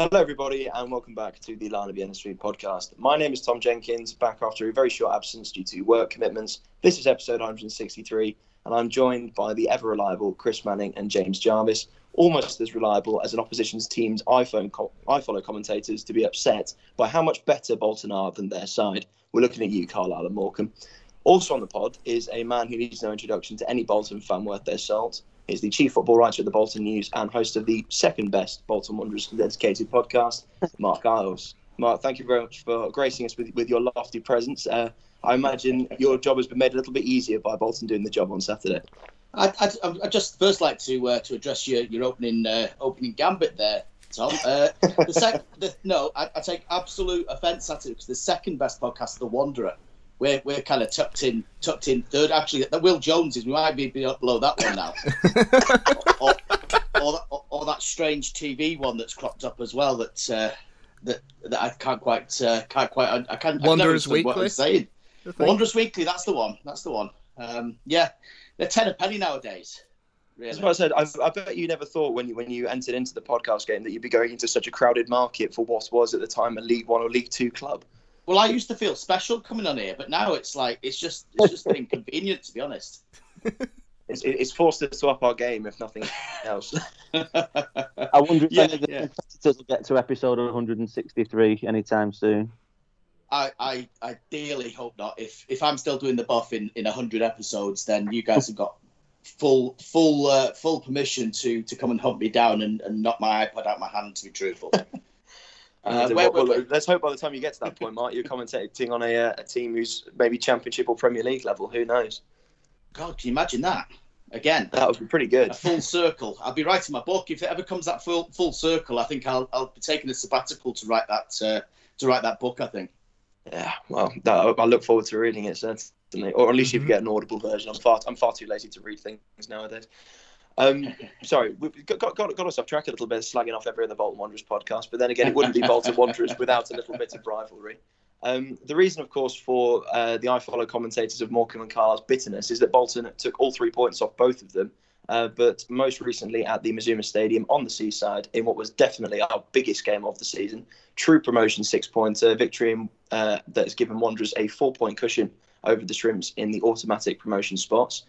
Hello, everybody, and welcome back to the Lion of Vienna Suite podcast. My name is Tom Jenkins, back after a very short absence due to work commitments. This is episode 163, and I'm joined by the ever reliable Chris Manning and James Jarvis, almost as reliable as an opposition's team's iPhone co- iFollow commentators to be upset by how much better Bolton are than their side. We're looking at you, Carlisle and Morecambe. Also on the pod is a man who needs no introduction to any Bolton fan worth their salt. He's the chief football writer at the Bolton News and host of the second best Bolton Wanderers dedicated podcast, Marc Iles. Mark, thank you very much for gracing us with, with your lofty presence. Uh, I imagine your job has been made a little bit easier by Bolton doing the job on Saturday. I'd, I'd, just first like to uh, to address your, your opening uh, opening gambit there, Tom. Uh, the sec- the, no, I, I, take absolute offence at it because the second best podcast, The Wanderer, we're, we're kind of tucked in tucked in third. Actually, the Will Jones is we might be below that one now, or, or, or, or, that strange TV one that's cropped up as well that uh, that that I can't quite uh, can't quite I, I can't. Wanderers Weekly. What I'm saying. Wanderers Weekly. That's the one. That's the one. Um, yeah, they're ten a penny nowadays. Really. That's what I said. I, I, bet you never thought when you when you entered into the podcast game that you'd be going into such a crowded market for what was at the time a League One or League Two club. Well, I used to feel special coming on here, but now it's like it's just it's just inconvenient to be honest. It's, it's forced us to up our game, if nothing else. I wonder if yeah, any of the yeah. competitors will get to episode 163 anytime soon. I, I, I dearly hope not. If if I'm still doing the buff in, in 100 episodes, then you guys have got full full uh, full permission to to come and hunt me down and, and knock my iPad out my hand. To be truthful. Uh, where, well, where, let's hope by the time you get to that point, Mark, you're commentating on a, uh, a team who's maybe Championship or Premier League level. Who knows? God, can you imagine that? Again, that would be pretty good. A full circle. I'll be writing my book if it ever comes that full full circle. I think I'll I'll be taking a sabbatical to write that uh, to write that book. I think. Yeah, well, that, I look forward to reading it certainly, or at least if you mm-hmm. get an audible version. I'm far I'm far too lazy to read things nowadays. Um, sorry, we got, got, got, us off track a little bit, slagging off every other Bolton Wanderers podcast. But then again, it wouldn't be Bolton Wanderers without a little bit of rivalry. Um, the reason, of course, for uh, the iFollow commentators of Morecambe and Carlisle's bitterness is that Bolton took all three points off both of them, uh, but most recently at the Mazuma Stadium on the seaside in what was definitely our biggest game of the season. True promotion six pointer victory uh, that has given Wanderers a four point cushion over the Shrimps in the automatic promotion spots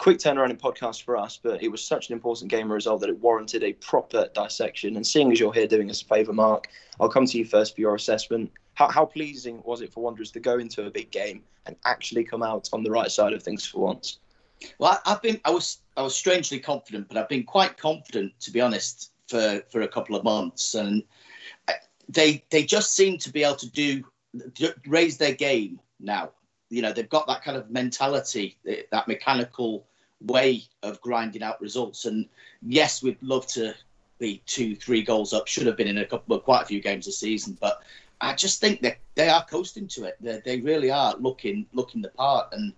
quick turnaround in podcast for us, but it was such an important game result that it warranted a proper dissection. And seeing as you're here doing us a favour, Mark, I'll come to you first for your assessment. How, how pleasing was it for Wanderers to go into a big game and actually come out on the right side of things for once? Well, I've been I was I was strangely confident, but I've been quite confident to be honest for for a couple of months, and they they just seem to be able to do raise their game now. You know, they've got that kind of mentality, eh, that mechanical way of grinding out results. And yes, we'd love to be two, three goals up. Should have been in a couple, quite a few games this season, but I just think that they are coasting to it. They, they really are looking looking the part. And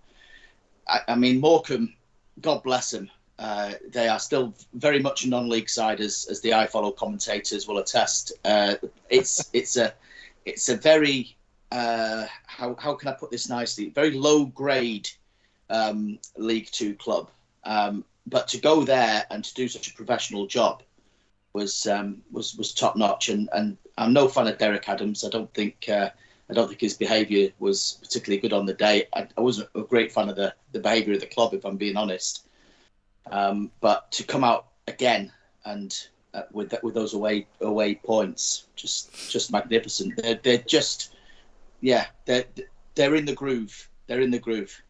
I, I mean, Morecambe, God bless them. Uh, they are still very much a non-league side, as as the I follow commentators will attest. Uh, it's it's a it's a very uh, how how can I put this nicely? Very low grade um, League Two club. Um, but to go there and to do such a professional job was um, was was top notch. And, and I'm no fan of Derek Adams. I don't think uh, I don't think his behaviour was particularly good on the day. I, I, wasn't a great fan of the the behaviour of the club, if I'm being honest. Um, but to come out again and uh, with that, with those away away points, just just magnificent. They're they're just yeah they're they're in the groove. They're in the groove.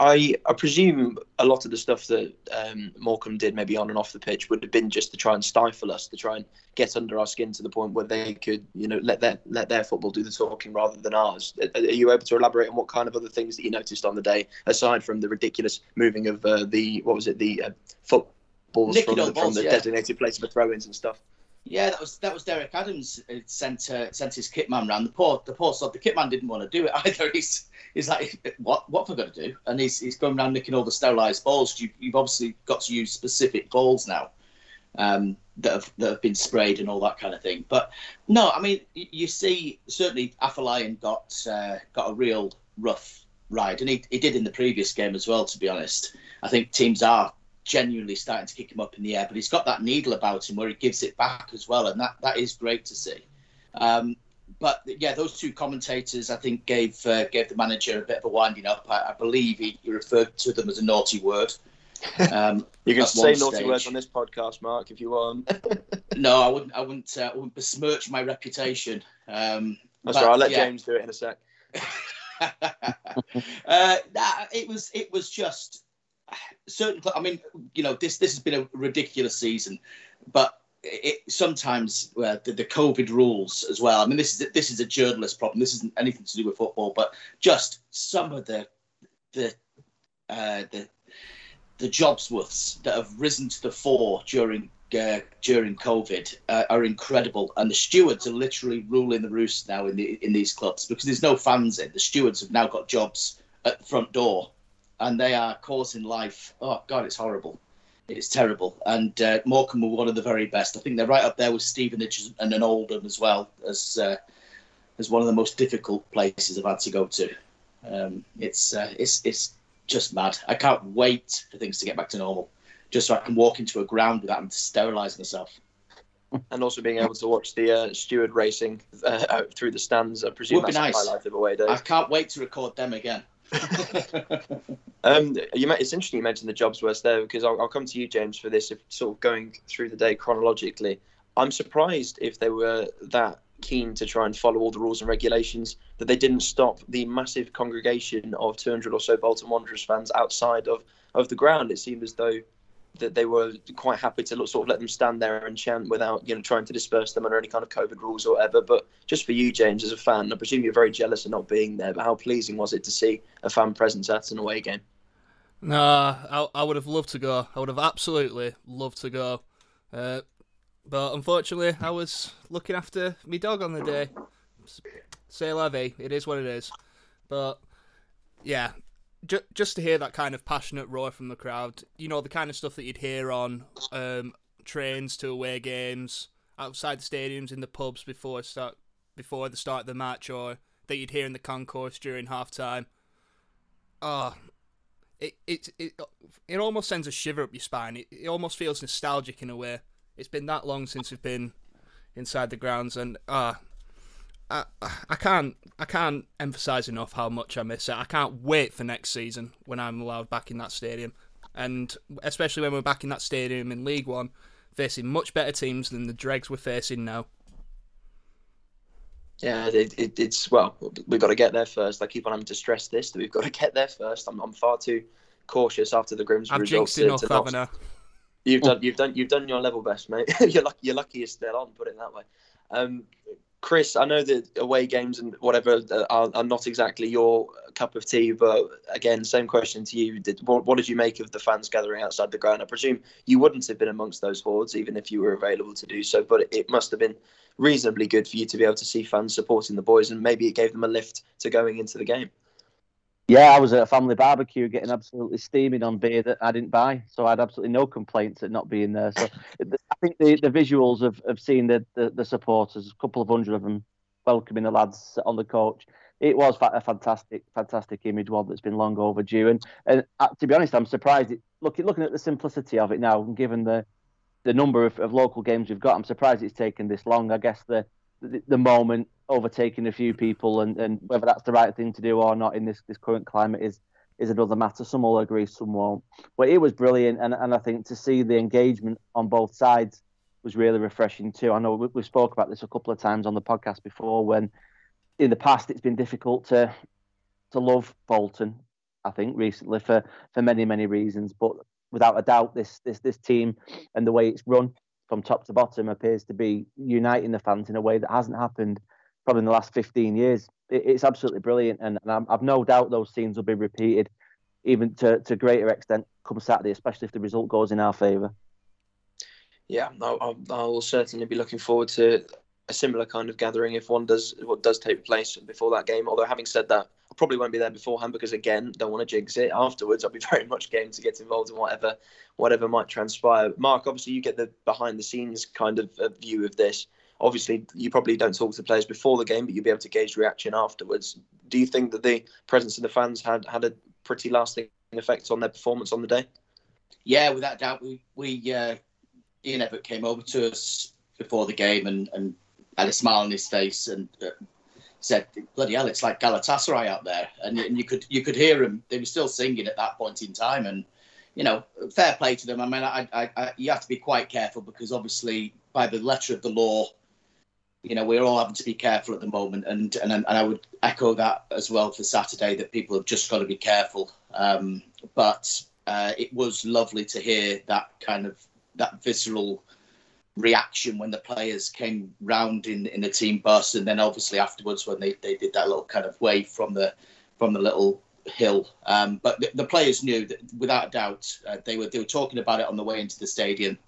I, I presume a lot of the stuff that um, Morecambe did, maybe on and off the pitch, would have been just to try and stifle us, to try and get under our skin to the point where they could, you know, let their let their football do the talking rather than ours. Are you able to elaborate on what kind of other things that you noticed on the day, aside from the ridiculous moving of uh, the what was it, the uh, footballs from, the, from the yeah. designated place for throw-ins and stuff? Yeah, that was that was Derek Adams uh, sent uh, sent his kit man round. The poor the poor sod, the kit man didn't want to do it either. He's he's like, what what have I got to do? And he's he's going around nicking all the sterilised balls. You, have obviously got to use specific balls now um, that have that have been sprayed and all that kind of thing. But no, I mean you see certainly Afolayan got uh, got a real rough ride, and he he did in the previous game as well. To be honest, I think teams are genuinely starting to kick him up in the air. But he's got that needle about him where he gives it back as well, and that that is great to see. Um, but yeah, those two commentators, I think, gave uh, gave the manager a bit of a winding up. I, I believe he, he, referred to them as a naughty word. Um, you can say naughty stage. words on this podcast, Mark, if you want. no, I wouldn't. I wouldn't. Uh, I wouldn't besmirch my reputation. Um, That's but, right. I'll let yeah. James do it in a sec. uh, nah, it was. It was just certain. I mean, you know, this this has been a ridiculous season, but it, sometimes uh, the, the, COVID rules as well. I mean, this is this is a journalist problem. This isn't anything to do with football, but just some of the the uh, the the jobsworths that have risen to the fore during uh, during COVID uh, are incredible, and the stewards are literally ruling the roost now in the in these clubs because there's no fans in. The stewards have now got jobs at the front door, and they are causing life. Oh God, it's horrible. It's terrible. And uh, Morecambe were one of the very best. I think they're right up there with Stevenage and an Oldham as well as uh, as one of the most difficult places I've had to go to. Um, it's uh, it's it's just mad. I can't wait for things to get back to normal, just so I can walk into a ground without having to sterilise myself. And also being able to watch the uh, steward racing uh, out through the stands, I presume Would that's nice. highlight of away days. I can't wait to record them again. Um, you it's interesting you mentioned the jobs worst there because I'll, I'll, come to you, James, for this. If sort of going through the day chronologically, I'm surprised if they were that keen to try and follow all the rules and regulations that they didn't stop the massive congregation of 200 or so Bolton Wanderers fans outside of, of the ground. It seemed as though that they were quite happy to sort of let them stand there and chant without you know trying to disperse them under any kind of COVID rules or whatever. But just for you, James, as a fan, I presume you're very jealous of not being there. But how pleasing was it to see a fan presence at an away game? Nah, I, I would have loved to go. I would have absolutely loved to go. Uh, but unfortunately, I was looking after my dog on the day. Say levy, it is what it is. But yeah, ju- just to hear that kind of passionate roar from the crowd, you know, the kind of stuff that you'd hear on um, trains to away games, outside the stadiums, in the pubs before start before the start of the match, or that you'd hear in the concourse during half time. Oh, it it it it almost sends a shiver up your spine. It, it almost feels nostalgic in a way. It's been that long since we've been inside the grounds, and ah, uh, I, I can't I can't emphasize enough how much I miss it. I can't wait for next season when I'm allowed back in that stadium, and especially when we're back in that stadium in League One, facing much better teams than the dregs we're facing now. Yeah, it, it, it's well, we've got to get there first. I keep on having to stress this that we've got to get there first. I'm, I'm far too cautious after the Grimsby I've results. Jinxed enough, haven't I? You've done, you've done, you've done your level best, mate. you're lucky, you're lucky you're still on. Put it that way. Um, Chris, I know that away games and whatever uh, are, are, not exactly your cup of tea, but again, same question to you. Did, what, what, did you make of the fans gathering outside the ground? I presume you wouldn't have been amongst those hordes, even if you were available to do so, but it must have been reasonably good for you to be able to see fans supporting the boys, and maybe it gave them a lift to going into the game. Yeah, I was at a family barbecue getting absolutely steaming on beer that I didn't buy, so I had absolutely no complaints at not being there. So I think the, the visuals of, of seeing the, the, the supporters, a couple of hundred of them welcoming the lads on the coach, it was a fantastic, fantastic image, one that's been long overdue. And, and uh, to be honest, I'm surprised. It, looking looking at the simplicity of it now, given the the number of, of local games we've got, I'm surprised it's taken this long. I guess the the, the moment overtaking a few people, and, and whether that's the right thing to do or not in this, this current climate is is another matter. Some will agree, some won't. But it was brilliant, and, and I think to see the engagement on both sides was really refreshing too. I know we, we spoke about this a couple of times on the podcast before. When in the past it's been difficult to to love Bolton, I think recently for for many many reasons, but without a doubt, this this this team and the way it's run from top to bottom appears to be uniting the fans in a way that hasn't happened probably in the last 15 years. It's absolutely brilliant, and, and I've no doubt those scenes will be repeated, even to to greater extent come Saturday, especially if the result goes in our favour. Yeah, I'll, I'll certainly be looking forward to a similar kind of gathering if one does what does take place before that game. Although having said that, I probably won't be there beforehand because again, don't want to jinx it. Afterwards, I'll be very much game to get involved in whatever whatever might transpire. Mark, obviously, you get the behind the scenes kind of view of this obviously you probably don't talk to the players before the game, but you'll be able to gauge reaction afterwards. Do you think that the presence of the fans had had a pretty lasting effect on their performance on the day? Yeah, without doubt, we we uh, Ian Evatt came over to us before the game and and had a smile on his face and uh, said, "Bloody hell, it's like Galatasaray out there," and, and you could you could hear them. They were still singing at that point in time, and you know, fair play to them. I mean, I, I, I, you have to be quite careful because obviously, by the letter of the law, you know, we're all having to be careful at the moment, and and and I would echo that as well for Saturday that people have just got to be careful. Um, but uh, it was lovely to hear that kind of that visceral reaction when the players came round in in the team bus, and then obviously afterwards when they, they did that little kind of wave from the from the little hill. Um, but the, the, players knew that without a doubt uh, they were they were talking about it on the way into the stadium.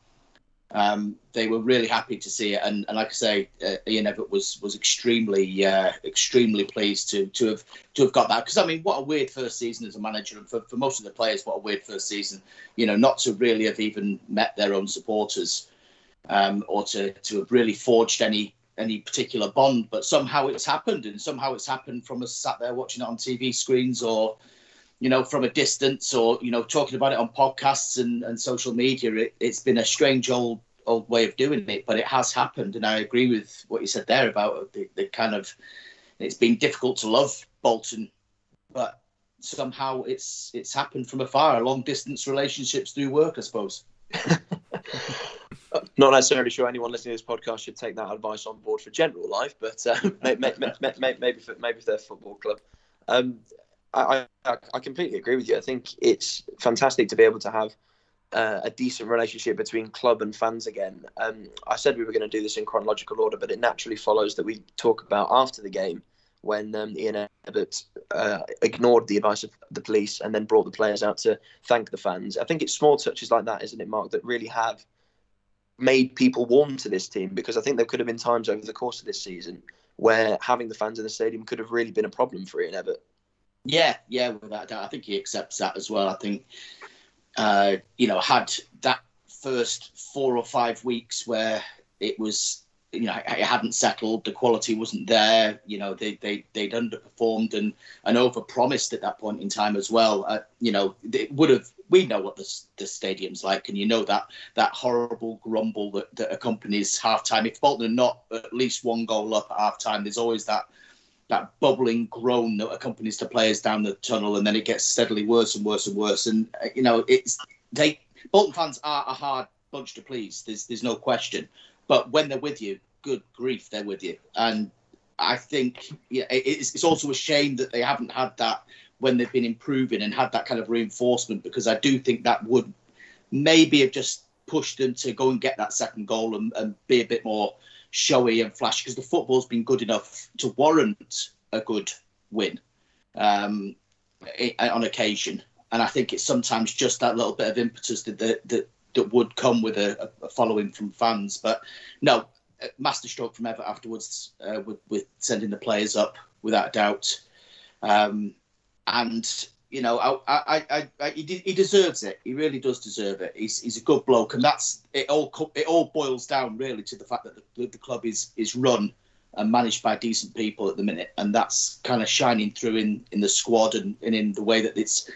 Um, they were really happy to see it, and, and like I say, uh, Ian Evatt was was extremely uh, extremely pleased to to have to have got that because I mean, what a weird first season as a manager, and for, for most of the players, what a weird first season. You know, not to really have even met their own supporters, um, or to to have really forged any any particular bond, but somehow it's happened, and somehow it's happened from us sat there watching it on TV screens or you know, from a distance or, you know, talking about it on podcasts and, and social media. It, it's been a strange old old way of doing it, but it has happened. And I agree with what you said there about the, the kind of, it's been difficult to love Bolton, but somehow it's it's happened from afar, long distance relationships do work, I suppose. Not necessarily sure anyone listening to this podcast should take that advice on board for general life, but uh, maybe, maybe, maybe, for, maybe for their football club. Um, I, I, I completely agree with you. I think it's fantastic to be able to have uh, a decent relationship between club and fans again. Um, I said we were going to do this in chronological order, but it naturally follows that we talk about after the game when um, Ian Evatt uh, ignored the advice of the police and then brought the players out to thank the fans. I think it's small touches like that, isn't it, Mark, that really have made people warm to this team because I think there could have been times over the course of this season where having the fans in the stadium could have really been a problem for Ian Evatt. Yeah, yeah, without doubt. I think he accepts that as well. I think, uh, you know, had that first four or five weeks where it was, you know, it hadn't settled, the quality wasn't there. You know, they they they'd underperformed and and overpromised at that point in time as well. Uh, you know, it would have. We know what the the stadium's like, and you know that that horrible grumble that, that accompanies halftime. If Bolton are not at least one goal up at halftime, there's always that that bubbling groan that accompanies the players down the tunnel, and then it gets steadily worse and worse and worse. And uh, you know, it's they Bolton fans are a hard bunch to please. There's there's no question. But when they're with you, good grief, they're with you. And I think yeah, it's, it's also a shame that they haven't had that when they've been improving and had that kind of reinforcement because I do think that would maybe have just pushed them to go and get that second goal and, and be a bit more showy and flashy because the football's been good enough to warrant a good win um, on occasion. And I think it's sometimes just that little bit of impetus that that, that, that would come with a, a, following from fans. But no, masterstroke from Evatt afterwards uh, with, with sending the players up without doubt. Um, and you know, I, I, I, I, he deserves it. He really does deserve it. He's, he's a good bloke, and that's it. All it all boils down really to the fact that the, the club is is run and managed by decent people at the minute, and that's kind of shining through in, in the squad and, and in the way that it's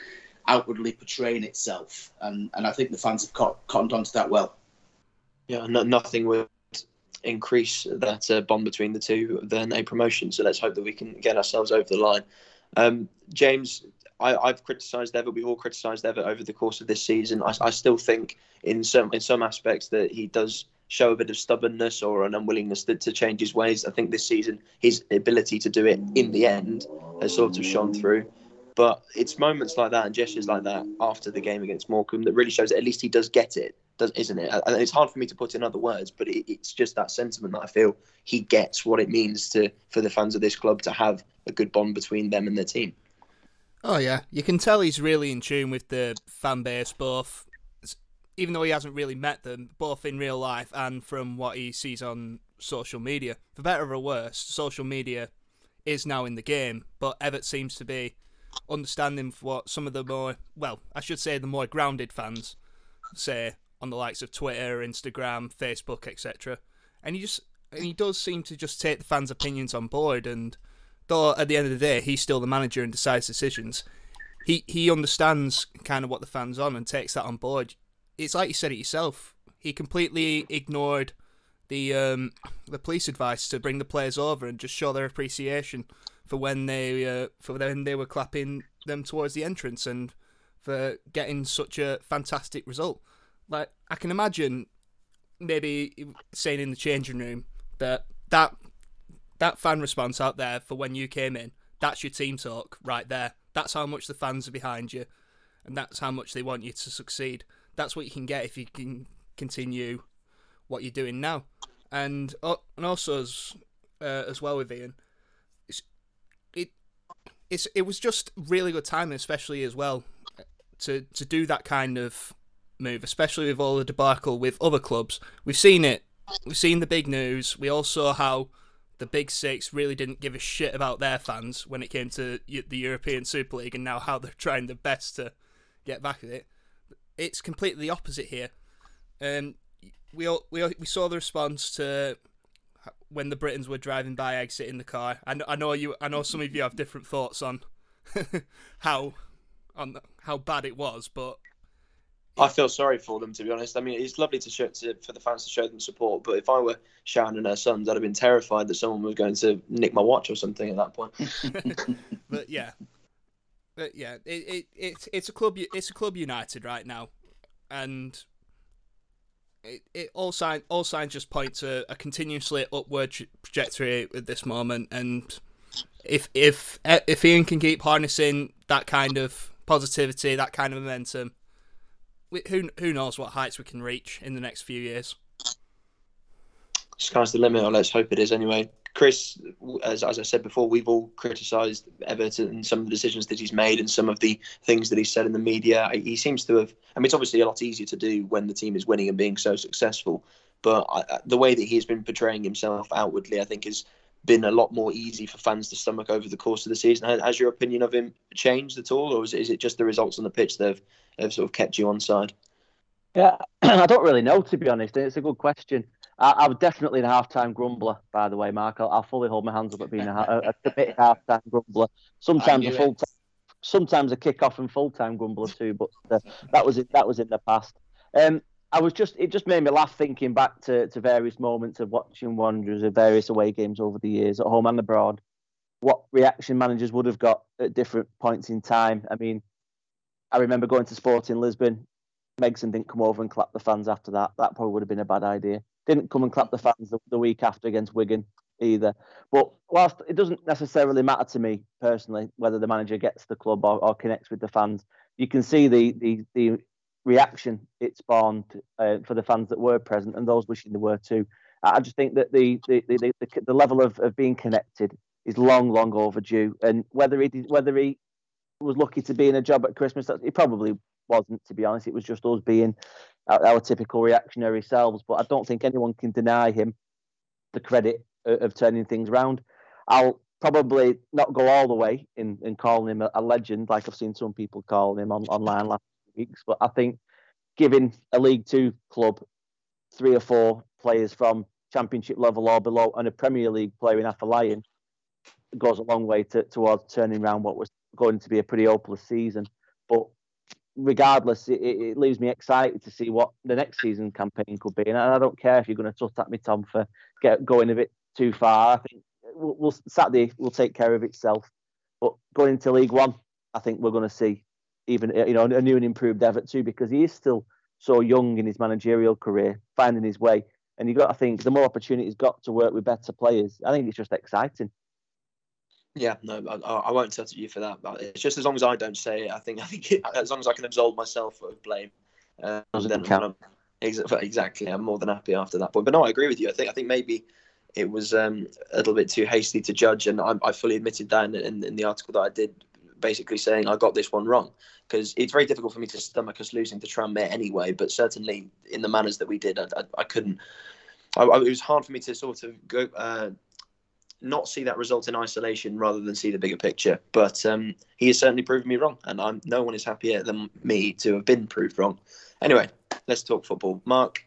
outwardly portraying itself. And and I think the fans have caught, cottoned onto that well. Yeah, no, nothing would increase that uh, bond between the two than a promotion. So let's hope that we can get ourselves over the line. Um, James, I, have criticised Evatt. We've all criticised Evatt over the course of this season. I, I, still think in some in some aspects that he does show a bit of stubbornness or an unwillingness to, to change his ways. I think this season his ability to do it in the end has sort of shone through. But it's moments like that and gestures like that after the game against Morecambe that really shows that at least he does get it, isn't it? And it's hard for me to put in other words, but it, it's just that sentiment that I feel he gets what it means to for the fans of this club to have a good bond between them and their team. Oh yeah, you can tell he's really in tune with the fan base, both even though he hasn't really met them, both in real life and from what he sees on social media. For better or worse, social media is now in the game, but Evatt seems to be understanding what some of the more, well, I should say the more grounded fans say on the likes of Twitter, Instagram, Facebook, etc. And he just and he does seem to just take the fans' opinions on board and though at the end of the day he's still the manager and decides decisions, he he understands kind of what the fans on and takes that on board. It's like you said it yourself. He completely ignored the um, the police advice to bring the players over and just show their appreciation for when they uh, for when they were clapping them towards the entrance and for getting such a fantastic result. Like I can imagine maybe saying in the changing room that that that fan response out there for when you came in, that's your team talk right there. That's how much the fans are behind you, and that's how much they want you to succeed. That's what you can get if you can continue what you're doing now, and uh, and also as uh, as well with Ian, it's, it it's it was just really good timing, especially as well to to do that kind of move, especially with all the debacle with other clubs. We've seen it. We've seen the big news. We all saw how the Big Six really didn't give a shit about their fans when it came to the European Super League, and now how they're trying their best to get back at it. It's completely the opposite here. Um, we all, we all, we saw the response to when the Brittans were driving by, exiting the car. I know, I know you. I know some of you have different thoughts on how on how bad it was, but I feel sorry for them to be honest. I mean, it's lovely to show to, for the fans to show them support, but if I were Sharon and her sons, I'd have been terrified that someone was going to nick my watch or something at that point. but yeah, but yeah, it, it it's it's a club it's a club united right now, and it, it all sign all signs just point to a continuously upward trajectory at this moment, and if if if Ian can keep harnessing that kind of positivity, that kind of momentum who who knows what heights we can reach in the next few years. Sky's the limit, or let's hope it is anyway. Chris, as, as I said before, we've all criticised Evatt and some of the decisions that he's made and some of the things that he said in the media. He seems to have. I mean, it's obviously a lot easier to do when the team is winning and being so successful. But I, the way that he's been portraying himself outwardly, I think, has been a lot more easy for fans to stomach over the course of the season. Has your opinion of him changed at all, or is it, is it just the results on the pitch that have, have sort of kept you on side? Yeah, I don't really know to be honest. It's a good question. I, am definitely a half-time grumbler, by the way, Mark. I'll, I'll, fully hold my hands up at being a, a, a committed half-time grumbler. Sometimes a full, time, sometimes a kick-off and full-time grumbler too. But uh, that was it. That was in the past. Um, I was just it just made me laugh thinking back to, to various moments of watching Wanderers of various away games over the years at home and abroad. What reaction managers would have got at different points in time. I mean, I remember going to Sporting Lisbon. Megson didn't come over and clap the fans after that. That probably would have been a bad idea. Didn't come and clap the fans the, the week after against Wigan either. But whilst it doesn't necessarily matter to me personally whether the manager gets the club or, or connects with the fans, you can see the the, the reaction it spawned uh, for the fans that were present and those wishing they were too. I just think that the the, the, the, the level of, of being connected is long, long overdue. And whether he whether he was lucky to be in a job at Christmas, It probably wasn't. To be honest, it was just us being our, our typical reactionary selves. But I don't think anyone can deny him the credit of, of turning things around. I'll probably not go all the way in, in calling him a, a legend, like I've seen some people calling him on, online last weeks. But I think giving a League Two club three or four players from Championship level or below and a Premier League player in Afolayan goes a long way to, towards turning around what was going to be a pretty hopeless season. But regardless, it, it, leaves me excited to see what the next season campaign could be. And I don't care if you're going to tut at me, Tom, for get, going a bit too far. I think we'll, we'll, Saturday will take care of itself. But going into League One, I think we're going to see even you know a new and improved Evatt too, because he is still so young in his managerial career, finding his way. And you've got to think the more opportunities got to work with better players, I think it's just exciting. Yeah, no, I, I won't touch you for that. But it's just as long as I don't say it, I think I think it, as long as I can absolve myself of blame, uh, then I'm, exactly, I'm more than happy after that point. But no, I agree with you. I think I think maybe it was um, a little bit too hasty to judge, and I, I fully admitted that in, in, in, the article that I did, basically saying I got this one wrong because it's very difficult for me to stomach us losing to Tranmere anyway. But certainly in the manners that we did, I, I, I couldn't. it was hard for me to sort of go. Uh, not see that result in isolation rather than see the bigger picture. But um, he has certainly proven me wrong, and I'm, no one is happier than me to have been proved wrong. Anyway, let's talk football. Mark,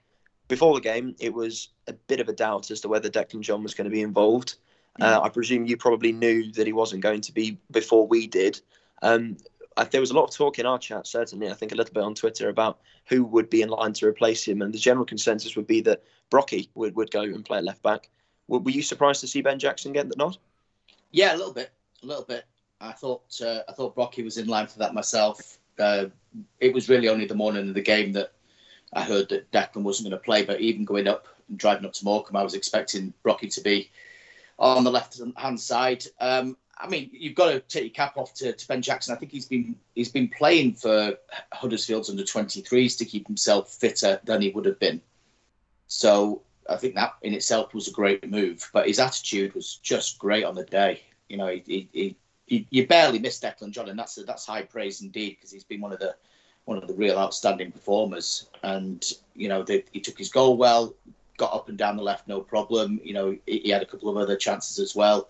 before the game, it was a bit of a doubt as to whether Declan John was going to be involved. Uh, I presume you probably knew that he wasn't going to be before we did. Um, I, there was a lot of talk in our chat, certainly. I think a little bit on Twitter about who would be in line to replace him, and the general consensus would be that Brockie would, would go and play left back. Were, you surprised to see Ben Jackson get the nod? Yeah, a little bit, a little bit. I thought uh, I thought Brockie was in line for that myself. Uh, it was really only the morning of the game that I heard that Declan wasn't going to play. But even going up and driving up to Morecambe, I was expecting Brockie to be on the left hand side. Um, I mean, you've got to take your cap off to, to, Ben Jackson. I think he's been he's been playing for Huddersfield's under 23s to keep himself fitter than he would have been. So I think that in itself was a great move. But his attitude was just great on the day. You know, he, he, he you, you barely missed Declan John, and that's that's high praise indeed because he's been one of the one of the real outstanding performers. And you know, he took his goal well, got up and down the left, no problem. You know, he, he had a couple of other chances as well,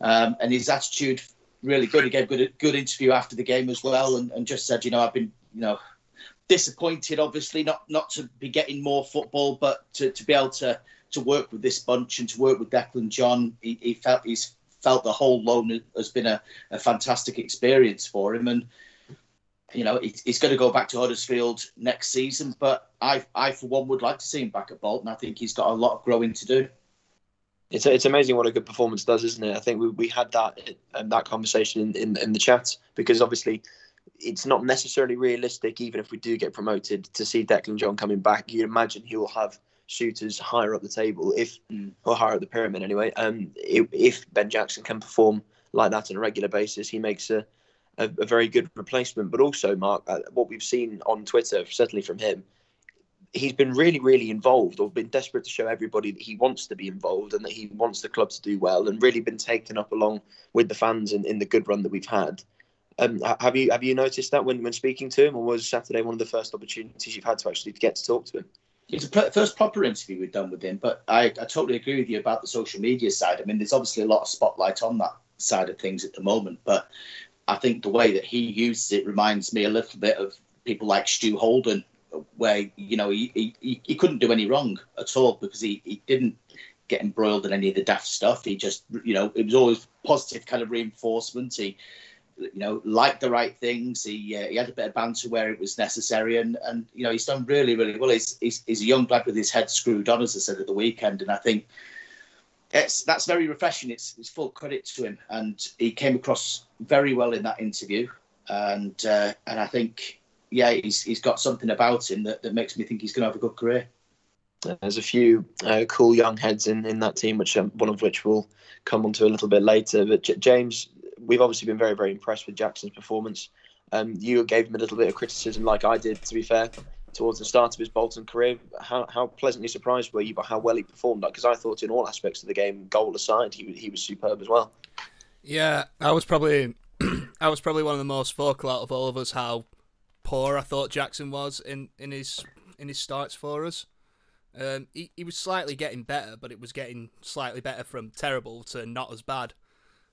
um, and his attitude really good. He gave good good interview after the game as well, and, and just said, you know, I've been you know disappointed, obviously not not to be getting more football, but to, to be able to to work with this bunch and to work with Declan John. He, he felt he's felt the whole loan has been a, a fantastic experience for him. And, you know, he, he's going to go back to Huddersfield next season. But I, I, for one, would like to see him back at Bolton. I think he's got a lot of growing to do. It's, it's amazing what a good performance does, isn't it? I think we, we had that um, that conversation in, in, in the chat because obviously it's not necessarily realistic, even if we do get promoted, to see Declan John coming back. You'd imagine he will have shooters higher up the table, if mm. or higher up the pyramid anyway. Um, if, if, Ben Jackson can perform like that on a regular basis, he makes a, a, a very good replacement. But also, Mark, uh, what we've seen on Twitter, certainly from him, he's been really, really involved, or been desperate to show everybody that he wants to be involved and that he wants the club to do well, and really been taken up along with the fans in, in the good run that we've had. Um, have you have you noticed that when, when speaking to him, or was Saturday one of the first opportunities you've had to actually get to talk to him? It's the first proper interview we've done with him, but I, I totally agree with you about the social media side. I mean, there's obviously a lot of spotlight on that side of things at the moment, but I think the way that he uses it reminds me a little bit of people like Stu Holden, where you know he, he, he couldn't do any wrong at all because he, he didn't get embroiled in any of the daft stuff. He just you know it was always positive kind of reinforcement. He you know, liked the right things. He uh, he had a bit of banter where it was necessary, and and you know he's done really really well. He's, he's he's a young lad with his head screwed on, as I said at the weekend, and I think it's that's very refreshing. It's it's full credit to him, and he came across very well in that interview, and uh, and I think yeah, he's he's got something about him that, that makes me think he's going to have a good career. There's a few uh, cool young heads in, in that team, which um, one of which we'll come on to a little bit later. But J- James, we've obviously been very, very impressed with Jackson's performance. Um, you gave him a little bit of criticism, like I did, to be fair, towards the start of his Bolton career. How, how pleasantly surprised were you by how well he performed? Because I thought, in all aspects of the game, goal aside, he he was superb as well. Yeah, I was probably I was probably one of the most vocal out of all of us how poor I thought Jackson was in, in his in his starts for us. Um, he, he was slightly getting better, but it was getting slightly better from terrible to not as bad.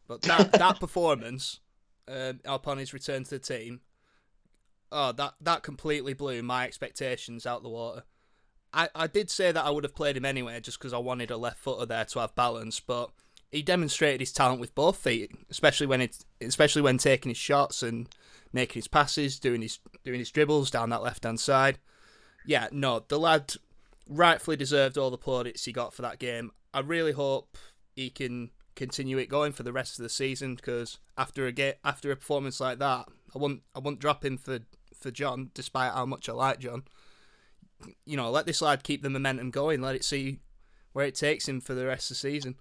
But that that performance um, upon his return to the team, oh, that that completely blew my expectations out the water. I, I did say that I would have played him anyway, just because I wanted a left footer there to have balance. But he demonstrated his talent with both feet, especially when it, especially when taking his shots and making his passes, doing his doing his dribbles down that left hand side. Yeah, no, the lad rightfully deserved all the plaudits he got for that game. I really hope he can continue it going for the rest of the season because after a get after a performance like that, I won't I won't drop him for for John, despite how much I like John. You know, let this lad keep the momentum going. Let it see where it takes him for the rest of the season.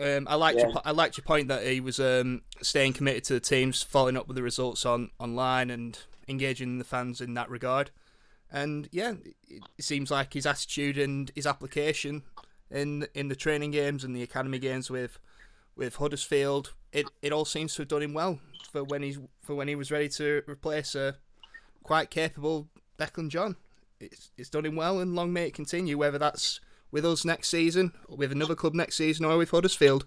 Um, I liked yeah. your, I liked your point that he was um, staying committed to the teams, following up with the results on online and engaging the fans in that regard. And yeah, it seems like his attitude and his application in in the training games and the academy games with with Huddersfield, it, it all seems to have done him well for when he's for when he was ready to replace a quite capable Declan John. It's it's done him well, and long may it continue. Whether that's with us next season, with another club next season, or with Huddersfield.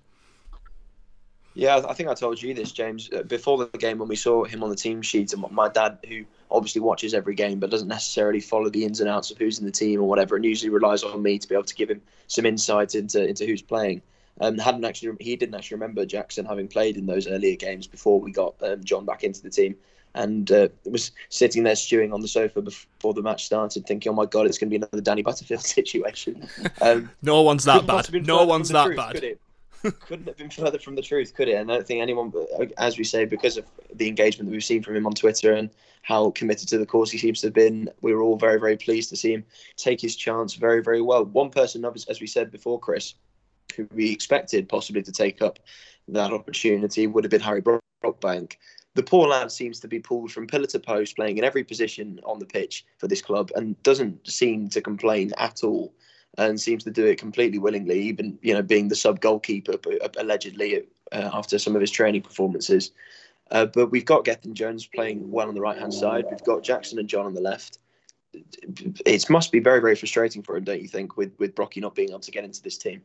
Yeah, I think I told you this, James, uh, before the game when we saw him on the team sheet, and my dad, who obviously watches every game but doesn't necessarily follow the ins and outs of who's in the team or whatever, and usually relies on me to be able to give him some insight into into who's playing. Um, hadn't actually he didn't actually remember Jackson having played in those earlier games before we got um, John back into the team, and uh, was sitting there stewing on the sofa before the match started, thinking, "Oh my god, it's going to be another Danny Butterfield situation." Um, no one's that bad. No one's that truth, bad. Couldn't have been further from the truth, could it? And I don't think anyone, as we say, because of the engagement that we've seen from him on Twitter and how committed to the cause he seems to have been, we were all very, very pleased to see him take his chance very, very well. One person, as we said before, Chris, who we expected possibly to take up that opportunity would have been Harry Brockbank. The poor lad seems to be pulled from pillar to post, playing in every position on the pitch for this club, and doesn't seem to complain at all and seems to do it completely willingly, even you know being the sub goalkeeper allegedly uh, after some of his training performances. Uh, but we've got Gethin Jones playing well on the right hand side. We've got Jackson and John on the left. It must be very very frustrating for him, don't you think, with with Brocky not being able to get into this team?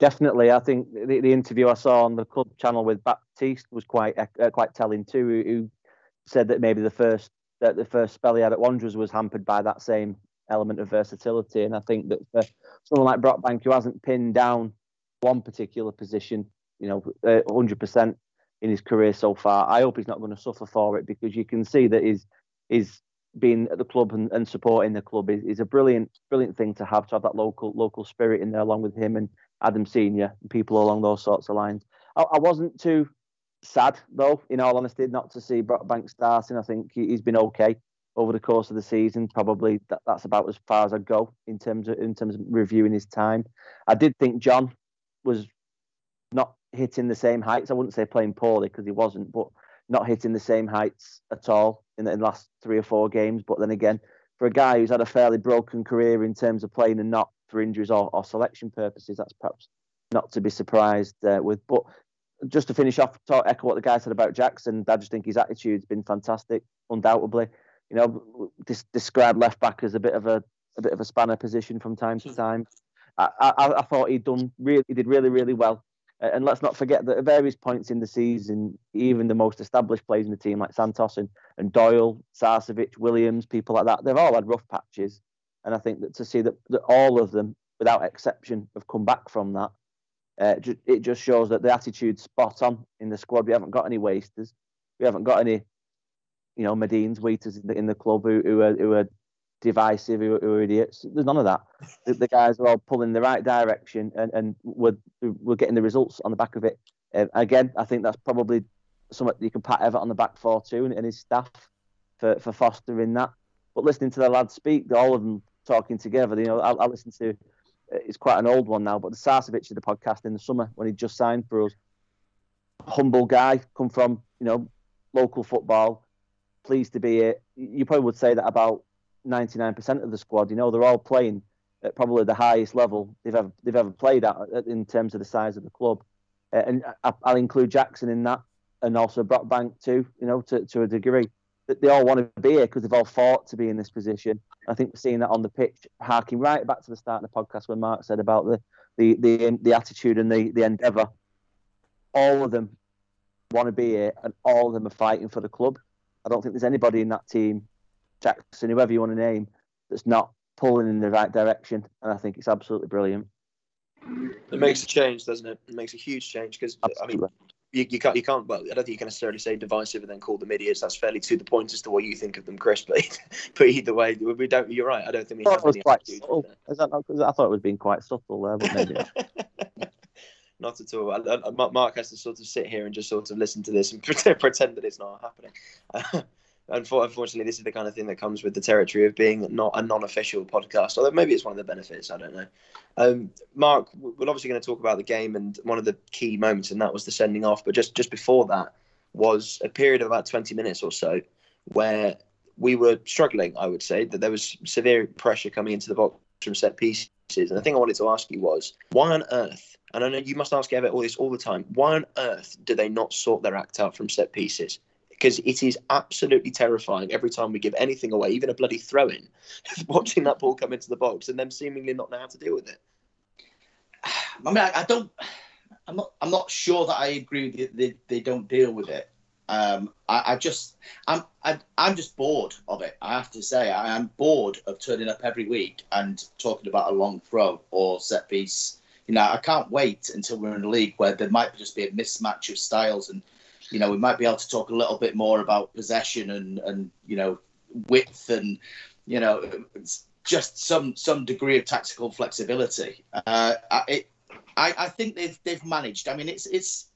Definitely, I think the, the interview I saw on the club channel with Baptiste was quite uh, quite telling too. Who, who said that maybe the first that the first spell he had at Wanderers was hampered by that same element of versatility. And I think that for someone like Brockbank, who hasn't pinned down one particular position, you know, uh, 100% in his career so far, I hope he's not going to suffer for it because you can see that he's, he's being at the club and, and supporting the club is, is a brilliant, brilliant thing to have to have that local local spirit in there along with him and Adam Senior and people along those sorts of lines. I, I wasn't too sad though, in all honesty, not to see Brockbank starting. I think he, has been okay over the course of the season. Probably that, that's about as far as I go in terms of in terms of reviewing his time. I did think John was not hitting the same heights. I wouldn't say playing poorly because he wasn't, but not hitting the same heights at all in the, in the last three or four games. But then again, for a guy who's had a fairly broken career in terms of playing and not for injuries or, or selection purposes, that's perhaps not to be surprised uh, with. But just to finish off, talk, echo what the guy said about Jackson. I just think his attitude's been fantastic, undoubtedly you know, this described left back as a bit of a a bit of a spanner position from time to time. I, I, I thought he'd done really, he did really, really well. And let's not forget that at various points in the season, even the most established players in the team, like Santos and, and Doyle, Sarcevic, Williams, people like that, they've all had rough patches. And I think that to see that, that all of them, without exception, have come back from that, uh, it just shows that the attitude's spot on in the squad. We haven't got any wasters. We haven't got any you know, Medines, waiters in the, in the club who, who are who are divisive, who, who are idiots. There's none of that. The, the, guys are all pulling the right direction, and and we're we're getting the results on the back of it. Uh, again, I think that's probably something you can pat Evatt on the back for too, and, and his staff for for fostering that. But listening to the lads speak, all of them talking together, you know, I, I to. Uh, it's quite an old one now, but the Sarcevic of the podcast in the summer when he just signed for us. Humble guy, come from you know local football, pleased to be here. You probably would say that about 99% of the squad. You know, they're all playing at probably the highest level they've ever they've ever played at in terms of the size of the club. Uh, and I, will include Jackson in that, and also Brockbank too. You know, to to a degree. That they all want to be here because they've all fought to be in this position. I think we're seeing that on the pitch, harking right back to the start of the podcast when Mark said about the the the, the attitude and the the endeavour. All of them want to be here, and all of them are fighting for the club. I don't think there's anybody in that team, Jackson, whoever you want to name, that's not pulling in the right direction. And I think it's absolutely brilliant. It makes a change, doesn't it? It makes a huge change because I mean, you, you, can't you can't well I don't think you can necessarily say divisive and then call them idiots. That's fairly to the point as to what you think of them, Chris. But, but either way, we don't. You're right. I don't think we have any quite subtle. Is that I thought it was being quite subtle there, but maybe. not at all. I, I, Mark has to sort of sit here and just sort of listen to this and pretend, pretend that it's not happening. Unfortunately, this is the kind of thing that comes with the territory of being not a non-official podcast. Although maybe it's one of the benefits. I don't know. Um, Mark, we're obviously going to talk about the game and one of the key moments, and that was the sending off. But just just before that was a period of about twenty minutes or so where we were struggling. I would say that there was severe pressure coming into the box from set pieces. And the thing I wanted to ask you was, why on earth and I know you must ask Evatt all this all the time. Why on earth do they not sort their act out from set pieces? Because it is absolutely terrifying every time we give anything away, even a bloody throw in, watching that ball come into the box and them seemingly not know how to deal with it. I mean, I, I don't. I'm not. I'm not sure that I agree that they, they don't deal with it. Um, I, I, just, I'm, I, I'm just bored of it. I have to say, I am bored of turning up every week and talking about a long throw or set piece You know, I can't wait until we're in a league where there might just be a mismatch of styles, and you know, we might be able to talk a little bit more about possession and and you know, width and you know, just some some degree of tactical flexibility. Uh, it, I, I think they've they've managed. I mean, it's it's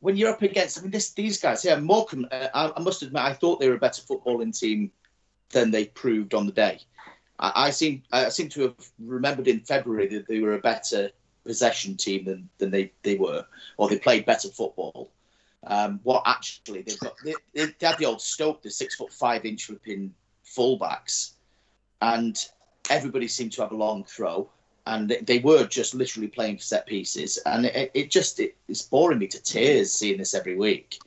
when you're up against. I mean, this these guys here. Morecambe. Uh, I, I, must admit, I thought they were a better footballing team than they proved on the day. I, I seem I seem to have remembered in February that they were a better possession team than, than they, they were, or they played better football. Um, what actually they've got they, they had the old Stoke, the six foot five inch ripping fullbacks, and everybody seemed to have a long throw and they were just literally playing for set pieces, and it, it just it, it's boring me to tears seeing this every week.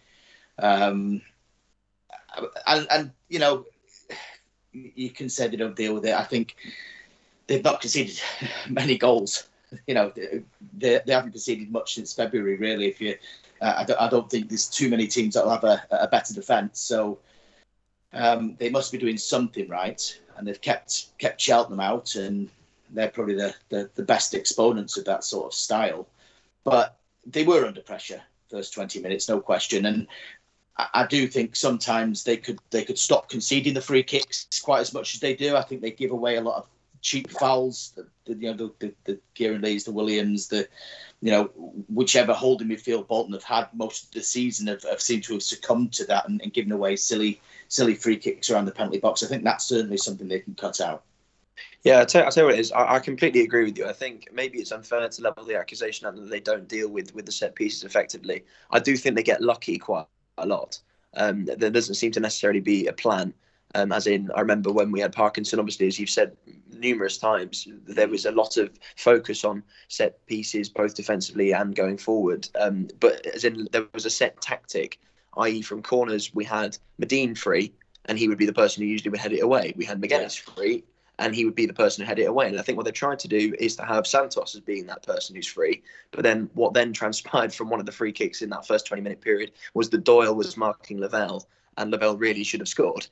Um, and, and you know, you can say they don't deal with it. I think they've not conceded many goals. You know, they, they haven't conceded much since February, really. If you, uh, I, don't, I don't think there's too many teams that will have a, a better defence. So um, they must be doing something right, and they've kept kept Cheltenham out and they're probably the, the, the best exponents of that sort of style. But they were under pressure first 20 minutes, no question. And I, I, do think sometimes they could they could stop conceding the free kicks quite as much as they do. I think they give away a lot of cheap fouls. The, the you know the, the, the Kieran Lees, the Williams, the you know whichever holding midfield Bolton have had most of the season have, have seemed to have succumbed to that and, and given away silly silly free kicks around the penalty box. I think that's certainly something they can cut out. Yeah, I tell, I tell you what it is. I, I, completely agree with you. I think maybe it's unfair to level the accusation that they don't deal with with the set pieces effectively. I do think they get lucky quite a lot. Um, there doesn't seem to necessarily be a plan. Um, as in, I remember when we had Parkinson. Obviously, as you've said numerous times, there was a lot of focus on set pieces, both defensively and going forward. Um, but as in, there was a set tactic, i.e., from corners we had Madine free, and he would be the person who usually would head it away. We had Magennis yeah. free, and he would be the person who had it away. And I think what they're trying to do is to have Santos as being that person who's free. But then what then transpired from one of the free kicks in that first 20 minute period was that Doyle was marking Lavelle. And Lavelle really should have scored.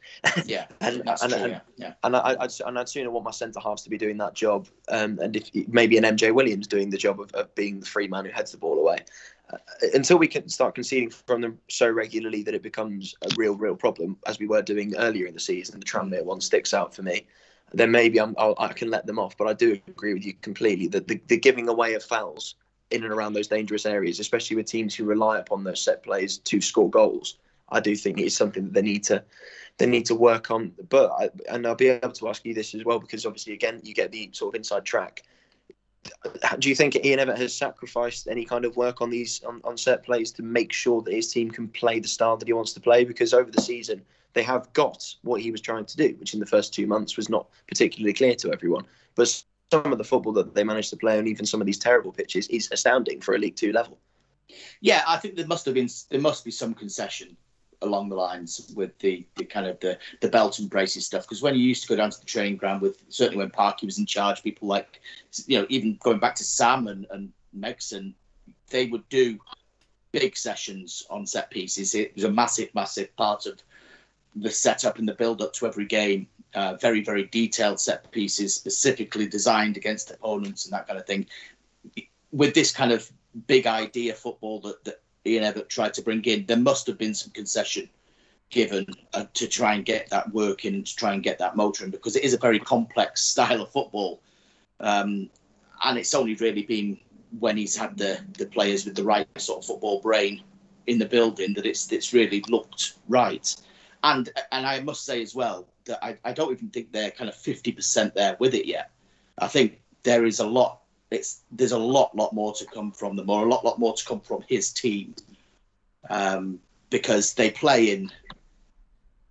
Yeah, and, and, true, and, yeah. and I, I'd, and I'd sooner want my centre halves to be doing that job, um, and if maybe an MJ Williams doing the job of, of being the free man who heads the ball away. Uh, until we can start conceding from them so regularly that it becomes a real, real problem, as we were doing earlier in the season. The Tranmere one sticks out for me then maybe I'm, I'll, i can let them off. But I do agree with you completely that the, the giving away of fouls in and around those dangerous areas, especially with teams who rely upon those set plays to score goals, I do think it's something that they need to they need to work on. But I, and I'll be able to ask you this as well because obviously again you get the sort of inside track. Do you think Ian Evatt has sacrificed any kind of work on these on, on set plays to make sure that his team can play the style that he wants to play? Because over the season they have got what he was trying to do, which in the first two months was not particularly clear to everyone. But some of the football that they managed to play on even some of these terrible pitches is astounding for a League Two level. Yeah, I think there must have been there must be some concession along the lines with the, the kind of the, the belt and braces stuff. Because when you used to go down to the training ground with certainly when Parky was in charge, people like you know even going back to Sam and, and Megson, they would do big sessions on set pieces. It was a massive, massive part of the setup and the build up to every game. Uh, very, very detailed set pieces, specifically designed against opponents and that kind of thing. With this kind of big idea football that, that Ian Evatt tried to bring in, there must have been some concession given uh, to try and get that working to try and get that motoring because it is a very complex style of football. Um, and it's only really been when he's had the, the players with the right sort of football brain in the building that it's it's really looked right and and I must say as well that I, I don't even think they're kind of fifty percent there with it yet. I think there is a lot. It's there's a lot lot more to come from them, or a lot lot more to come from his team, um, because they play in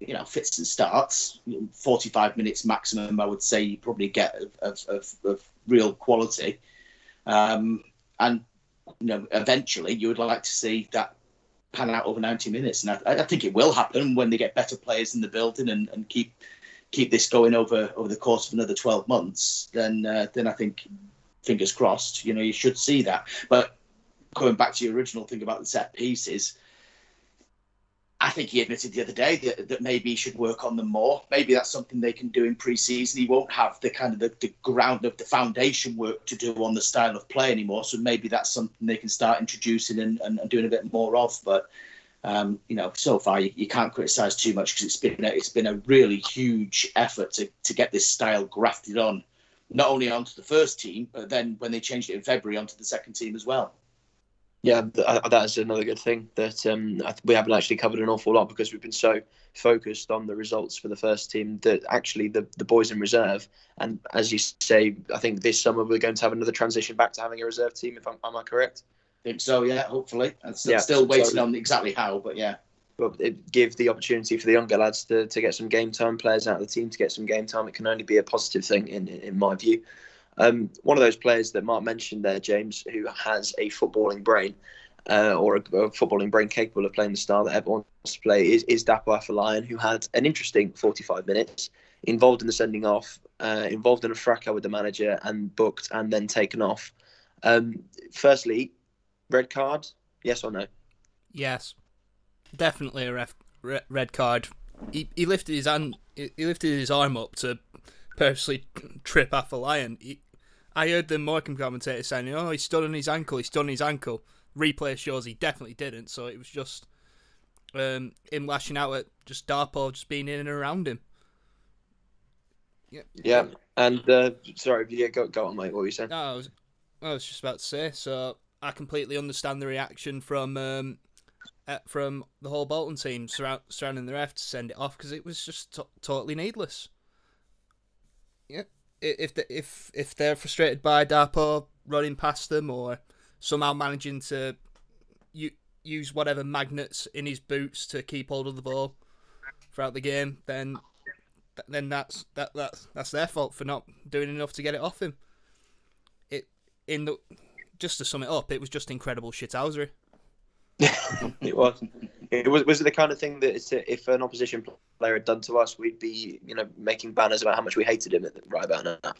you know fits and starts. Forty five minutes maximum, I would say you probably get of of, of real quality, um, and you know eventually you would like to see that pan out over 90 minutes. And I, I, think it will happen when they get better players in the building and, and keep keep this going over over the course of another 12 months. Then uh, then I think fingers crossed. You know, you should see that. But going back to your original thing about the set pieces, I think he admitted the other day that, that maybe he should work on them more. Maybe that's something they can do in pre-season. He won't have the kind of the, the ground of the foundation work to do on the style of play anymore. So maybe that's something they can start introducing and, and, and doing a bit more of. But um, you know, so far you, you can't criticise too much because it's been a, it's been a really huge effort to to get this style grafted on, not only onto the first team, but then when they changed it in February onto the second team as well. Yeah, that's another good thing that um, we haven't actually covered an awful lot because we've been so focused on the results for the first team that actually the, the boys in reserve. And as you say, I think this summer we're going to have another transition back to having a reserve team. If I'm, am I correct? I think so. Yeah, hopefully. I'm still, yeah, still waiting so, on exactly how, but yeah. But give the opportunity for the younger lads to, to get some game time, players out of the team to get some game time. It can only be a positive thing in in my view. Um, one of those players that Mark mentioned there, James, who has a footballing brain, uh, or a, a, footballing brain capable of playing the style that everyone wants to play, is, is Dapo Afolayan, who had an interesting 45 minutes, involved in the sending off, uh, involved in a fracas with the manager, and booked and then taken off. Um, firstly, red card, yes or no? Yes, definitely a ref, re- red card. He, he lifted his hand, he lifted his arm up to purposely trip Afolayan. He, I heard the Morecambe commentator saying, "Oh, he stood on his ankle. He stood on his ankle." Replay shows he definitely didn't. So it was just um, him lashing out at just Dapo just being in and around him. Yeah. Yeah, and uh, sorry, yeah, go go on, mate. What were you saying? No, I was, I was just about to say. So I completely understand the reaction from um, uh, from the whole Bolton team surround, surrounding the ref to send it off because it was just totally needless. Yeah, if the, if if they're frustrated by Dapo running past them or somehow managing to u- use whatever magnets in his boots to keep hold of the ball throughout the game, then then that's that that's that's their fault for not doing enough to get it off him. It in the just to sum it up, it was just incredible shit, shithousery. It was. It was. Was it the kind of thing that if an opposition player had done to us, we'd be, you know, making banners about how much we hated him right about now.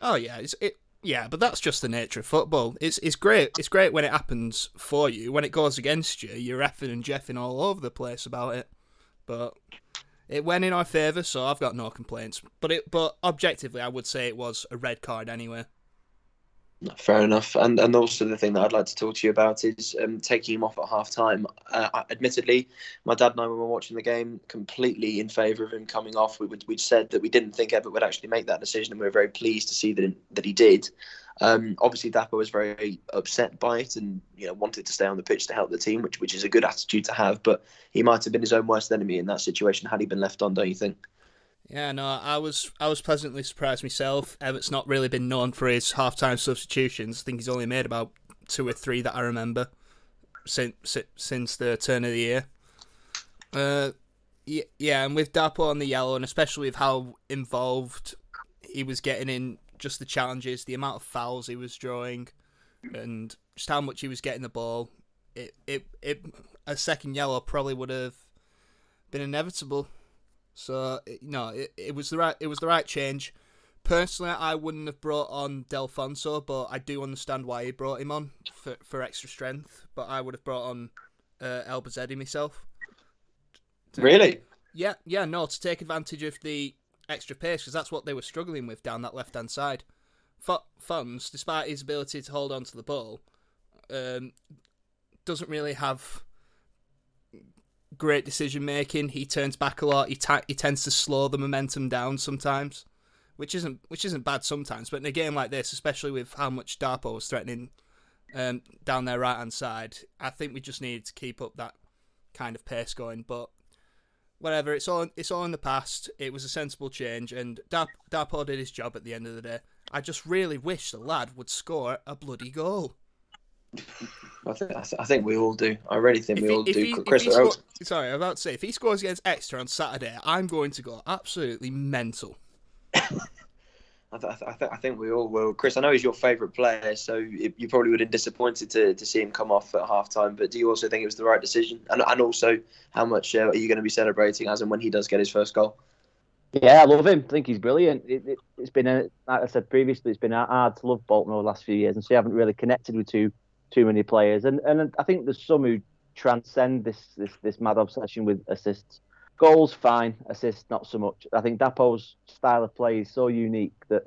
Oh yeah, it's, it. Yeah, but that's just the nature of football. It's it's great. It's great when it happens for you. When it goes against you, you're effing and jeffing all over the place about it. But it went in our favour, so I've got no complaints. But it, but objectively, I would say it was a red card anyway. Fair enough, and and also the thing that I'd like to talk to you about is um, taking him off at half time. Uh, admittedly, my dad and I, when we were watching the game, completely in favour of him coming off. We would, we'd said that we didn't think Evatt would actually make that decision, and we were very pleased to see that that he did. Um, obviously, Dapo was very upset by it, and you know wanted to stay on the pitch to help the team, which which is a good attitude to have. But he might have been his own worst enemy in that situation had he been left on. Don't you think? Yeah, no, I was I was pleasantly surprised myself. Evatt's not really been known for his half-time substitutions. I think he's only made about two or three that I remember since since the turn of the year. Uh, yeah, and with Dapo on the yellow, and especially with how involved he was getting in just the challenges, the amount of fouls he was drawing, and just how much he was getting the ball, it it it a second yellow probably would have been inevitable. So no, it, it was the right it was the right change. Personally, I wouldn't have brought on Delfouneso, but I do understand why he brought him on for, for extra strength. But I would have brought on uh, Elbouzedi myself. To, really? Yeah, yeah. No, to take advantage of the extra pace because that's what they were struggling with down that left hand side. F- Funds, despite his ability to hold on to the ball, um, doesn't really have great decision making. He turns back a lot. He ta- he tends to slow the momentum down sometimes, which isn't which isn't bad sometimes. But in a game like this, especially with how much Dapo was threatening um, down their right hand side, I think we just needed to keep up that kind of pace going. But whatever, it's all it's all in the past. It was a sensible change, and Dar- Dapo did his job at the end of the day. I just really wish the lad would score a bloody goal. I think, I think we all do. I really think if we he, all do. He, Chris, sco- sorry, I'm about to say if he scores against Exeter on Saturday, I'm going to go absolutely mental. I, th- I, th- I, think we all will. Chris, I know he's your favourite player, so you probably would have been disappointed to, to see him come off at half time. But do you also think it was the right decision? And, and also, how much uh, are you going to be celebrating as and when he does get his first goal? Yeah, I love him. I think he's brilliant. It, has it, been, a, like I said previously, it's been hard to love Bolton over the last few years, and so you haven't really connected with two too many players. And and I think there's some who transcend this this this mad obsession with assists. Goals, fine. Assists, not so much. I think Dapo's style of play is so unique that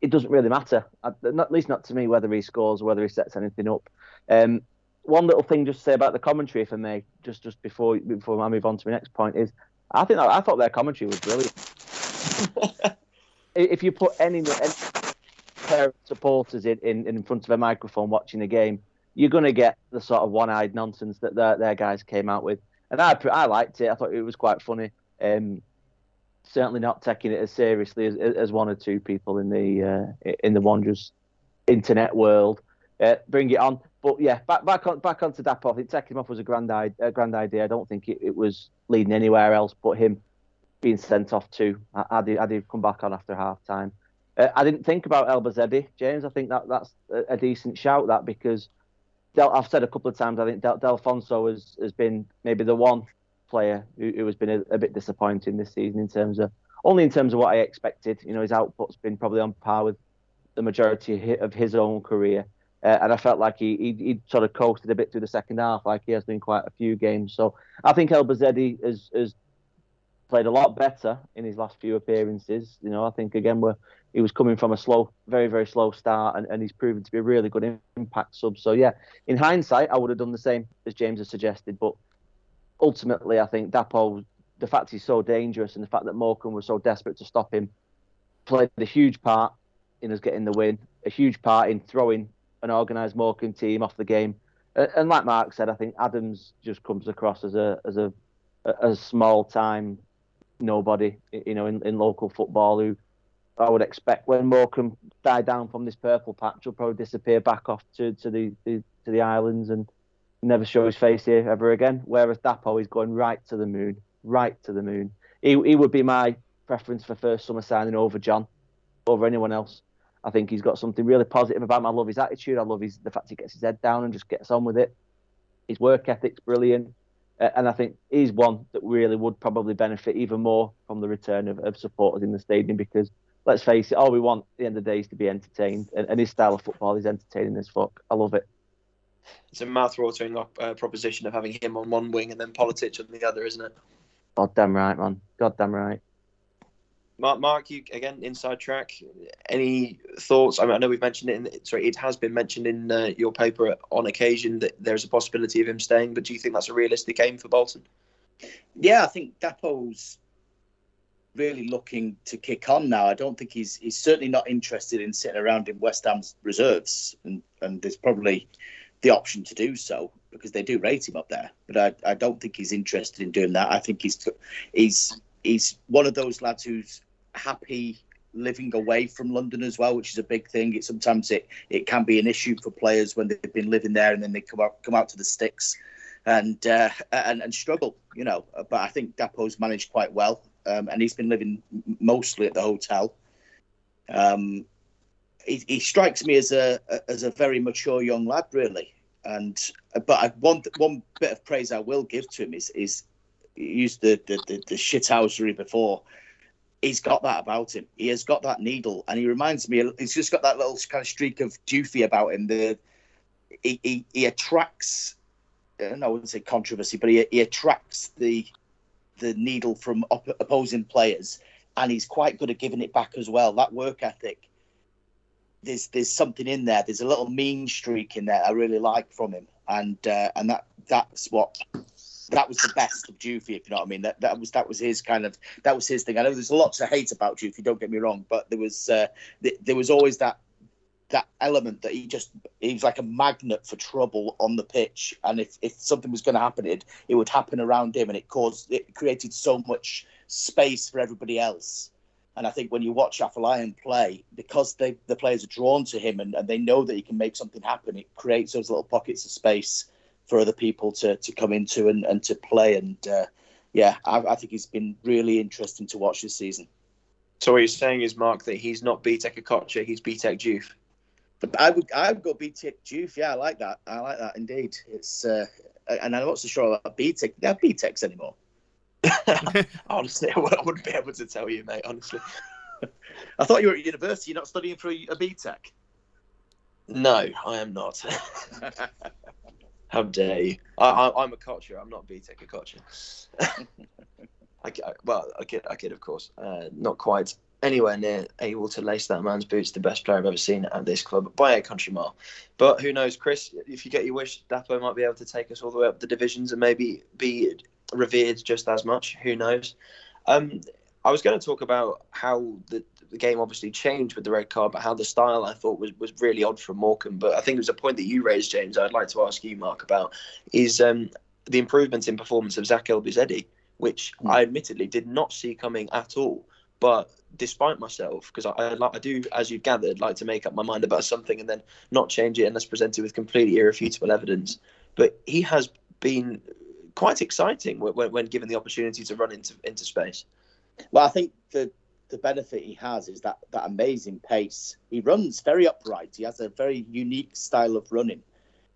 it doesn't really matter. At least not to me whether he scores or whether he sets anything up. Um, one little thing just to say about the commentary, if I may, just just before before I move on to my next point is, I think I thought their commentary was brilliant. if you put any, any pair of supporters in, in, in front of a microphone watching a game, you're going to get the sort of one-eyed nonsense that their, their guys came out with. And I, I liked it. I thought it was quite funny. Um, certainly not taking it as seriously as, as one or two people in the uh, in the Wanderers internet world. Uh, bring it on. But yeah, back back on back onto Dapo. I think taking him off was a grand, grand idea. I don't think it, it was leading anywhere else but him being sent off too. I, did I did come back on after half time. Uh, I didn't think about Elbouzedi, James. I think that that's a, a decent shout that because Del, I've said a couple of times. I think Del, Delfouneso has has been maybe the one player who, who has been a, a, bit disappointing this season in terms of only in terms of what I expected. You know, his output's been probably on par with the majority of his own career. Uh, and I felt like he, he he sort of coasted a bit through the second half, like he has been quite a few games. So I think Elbouzedi has has played a lot better in his last few appearances. You know, I think again we're he was coming from a slow, very, very slow start, and, and he's proven to be a really good impact sub. So yeah, in hindsight, I would have done the same as James has suggested. But ultimately, I think Dapo, the fact he's so dangerous and the fact that Morecambe was so desperate to stop him, played a huge part in us getting the win, a huge part in throwing an organised Morecambe team off the game. And like Mark said, I think Adams just comes across as a as a a small time nobody, you know, in, in local football who I would expect when Morecambe die down from this purple patch, he'll probably disappear back off to, to the, the to the islands and never show his face here ever again. Whereas Dapo is going right to the moon, right to the moon. He he would be my preference for first summer signing over John, over anyone else. I think he's got something really positive about him. I love his attitude. I love his the fact he gets his head down and just gets on with it. His work ethic's brilliant. And I think he's one that really would probably benefit even more from the return of, of supporters in the stadium because let's face it, all we want at the end of the day is to be entertained, and, and his style of football is entertaining as fuck. I love it. It's a mouth-watering uh, proposition of having him on one wing and then Politic on the other, isn't it? God damn right, man. God damn right. Mark, Mark, you again inside track. Any thoughts? I mean, I know we've mentioned it. In, sorry, it has been mentioned in uh, your paper on occasion that there's a possibility of him staying. But do you think that's a realistic aim for Bolton? Yeah, I think Dapo's really looking to kick on now. I don't think he's he's certainly not interested in sitting around in West Ham's reserves, and and there's probably the option to do so because they do rate him up there. But I, I don't think he's interested in doing that. I think he's he's he's one of those lads who's happy living away from London as well, which is a big thing. It sometimes it it can be an issue for players when they've been living there and then they come out come out to the sticks and uh, and and struggle, you know. But I think Dapo's managed quite well um, and he's been living mostly at the hotel. Um, he, he, strikes me as a as a very mature young lad, really. And but I, one one bit of praise I will give to him is is he used the the, the, the shithousery before. He's got that about him. He has got that needle, and he reminds me. He's just got that little kind of streak of Doofy about him. The he he, he attracts. I wouldn't say controversy, but he, he attracts the the needle from op- opposing players, and he's quite good at giving it back as well. That work ethic, there's there's something in there. There's a little mean streak in there I really like from him, and uh, and that that's what that was the best of Dufy, if you know what I mean. That that was that was his kind of that was his thing. I know there's lots of hate about Dufy, don't get me wrong, but there was uh, th- there was always that that element that he just he was like a magnet for trouble on the pitch and if, if something was going to happen it, it would happen around him and it caused it created so much space for everybody else and I think when you watch Afolayan play, because they, the players are drawn to him and, and they know that he can make something happen, it creates those little pockets of space for other people to, to come into and, and to play. And uh, yeah, I, I think he's been really interesting to watch this season. So what you're saying is, Mark, that he's not BTEC Okocha, he's BTEC Diouf. I would I would go BTEC Diouf. Yeah, I like that. I like that indeed. It's uh, and I'm not so sure about BTEC. They have BTECs anymore. honestly, I wouldn't be able to tell you, mate. Honestly, I thought you were at university. You're not studying for a, a BTEC. No, I am not. How dare you? I, am a culture. I'm not BTEC a culture. I, well, I kid, I kid, of course. Uh, not quite anywhere near able to lace that man's boots. The best player I've ever seen at this club by a country mile. But who knows, Chris? If you get your wish, Dapo might be able to take us all the way up the divisions and maybe be revered just as much. Who knows? Um, I was going to talk about how the, the, game obviously changed with the red card, but how the style I thought was, was really odd from Morecambe. But I think it was a point that you raised, James. I'd like to ask you, Mark, about is um, the improvement in performance of Zak Elbouzedi, which mm. I admittedly did not see coming at all. But despite myself, because I, I, I, do, as you've gathered, like to make up my mind about something and then not change it unless presented with completely irrefutable evidence. But he has been quite exciting when, when given the opportunity to run into into space. Well, I think the the benefit he has is that that amazing pace. He runs very upright. He has a very unique style of running,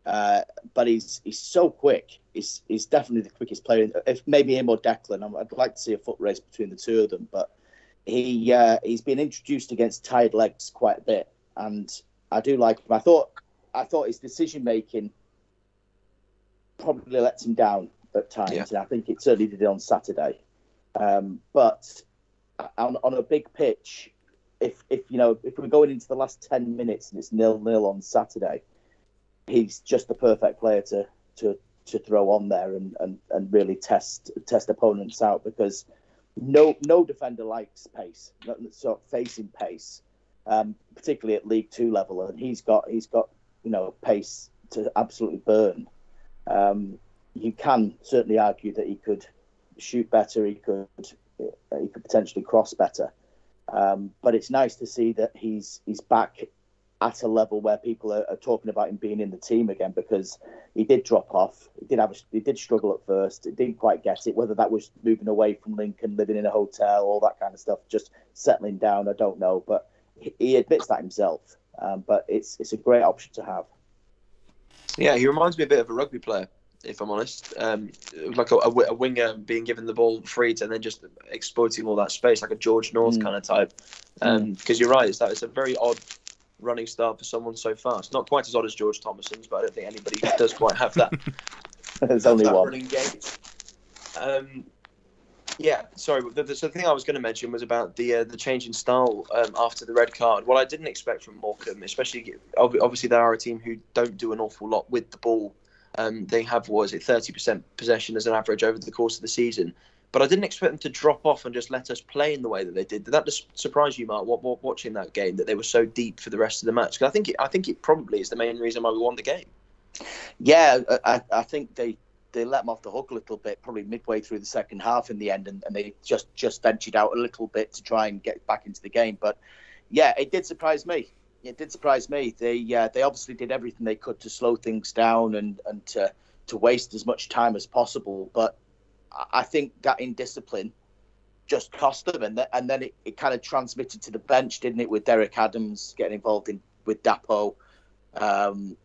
uh, but he's he's so quick. He's he's definitely the quickest player. If maybe him or Declan, I'd like to see a foot race between the two of them. But he uh, he's been introduced against tired legs quite a bit, and I do like him. I thought I thought his decision making probably lets him down at times, yeah. and I think it certainly did on Saturday. Um, but on, on, a big pitch, if if you know if we're going into the last ten minutes and it's nil nil on Saturday, he's just the perfect player to to to throw on there and, and, and really test test opponents out because no no defender likes pace, sort of facing pace, um, particularly at League Two level, and he's got he's got you know pace to absolutely burn. Um, you can certainly argue that he could shoot better, he could he could potentially cross better, um, but it's nice to see that he's he's back at a level where people are, are, talking about him being in the team again because he did drop off. He did have a, he did struggle at first. He didn't quite get it. Whether that was moving away from Lincoln, living in a hotel, all that kind of stuff, just settling down, I don't know. But he, admits that himself. Um, but it's it's a great option to have. Yeah, he reminds me a bit of a rugby player if I'm honest. Um, like a, a, winger being given the ball free to and then just exploiting all that space, like a George North mm. kind of type. Because um, mm. you're right, it's that it's a very odd running style for someone so fast. Not quite as odd as George Thomason's, but I don't think anybody does quite have that. There's only one. Running gait. Um, yeah, sorry. The, the, the, thing I was going to mention was about the uh, the change in style um, after the red card. What I didn't expect from Morecambe, especially obviously they are a team who don't do an awful lot with the ball. Um, they have what is it, thirty percent possession as an average over the course of the season. But I didn't expect them to drop off and just let us play in the way that they did. Did that just surprise you, Mark? What, watching that game that they were so deep for the rest of the match? Because I think it, I think it probably is the main reason why we won the game. Yeah, I, I think they they let them off the hook a little bit, probably midway through the second half in the end, and, and they just just ventured out a little bit to try and get back into the game. But yeah, it did surprise me. It did surprise me. They uh, they obviously did everything they could to slow things down and and to to waste as much time as possible. But I think that indiscipline just cost them, and, and then it, it kind of transmitted to the bench, didn't it, with Derek Adams getting involved in with Dapo, um,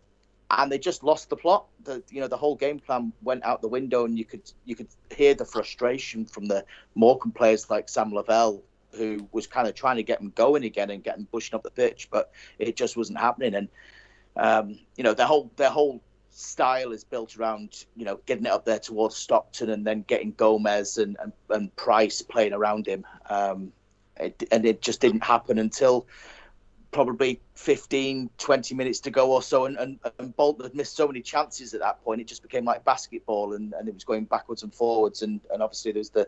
and they just lost the plot. The you know the whole game plan went out the window, and you could you could hear the frustration from the Morecambe players like Sam Lavelle, who was kind of trying to get them going again and getting pushing up the pitch, but it just wasn't happening. And um, you know their whole their whole style is built around you know getting it up there towards Stockton and then getting Gomes and and, and Price playing around him. Um, it, and it just didn't happen until probably 15, 20 minutes to go or so. And, and, and Bolton had missed so many chances at that point. It just became like basketball and, and it was going backwards and forwards. And, and obviously there's the,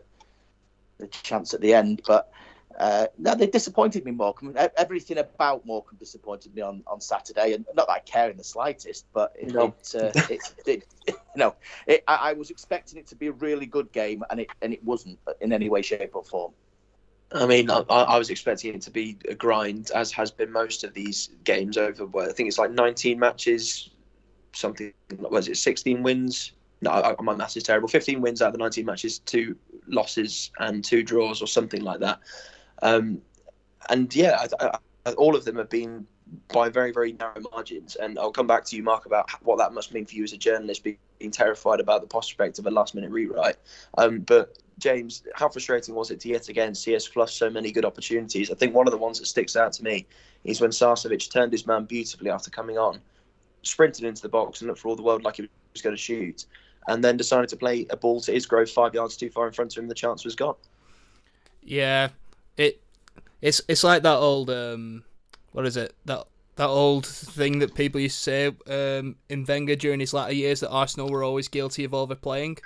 the chance at the end. But uh, no, they disappointed me, Morecambe. Everything about Morecambe disappointed me on, on Saturday, and not that I care in the slightest, but it, no. it, uh, it, it, you know, I, I, was expecting it to be a really good game, and it and it wasn't in any way, shape, or form. I mean, I, I was expecting it to be a grind, as has been most of these games over. Well, I think it's like 19 matches, something. Was it 16 wins? No, I, my maths is terrible. 15 wins out of the 19 matches, two losses and two draws, or something like that. Um, and yeah, I, I, all of them have been by very, very narrow margins. And I'll come back to you, Mark, about what that must mean for you as a journalist, being terrified about the prospect of a last minute rewrite. Um, but James, how frustrating was it to yet again see us flush so many good opportunities? I think one of the ones that sticks out to me is when Sarcevic turned his man beautifully after coming on, sprinted into the box and looked for all the world like he was going to shoot, and then decided to play a ball to Isgrove five yards too far in front of him. The chance was gone. Yeah, it it's it's like that old um, what is it that that old thing that people used to say um, in Wenger during his latter years that Arsenal were always guilty of overplaying.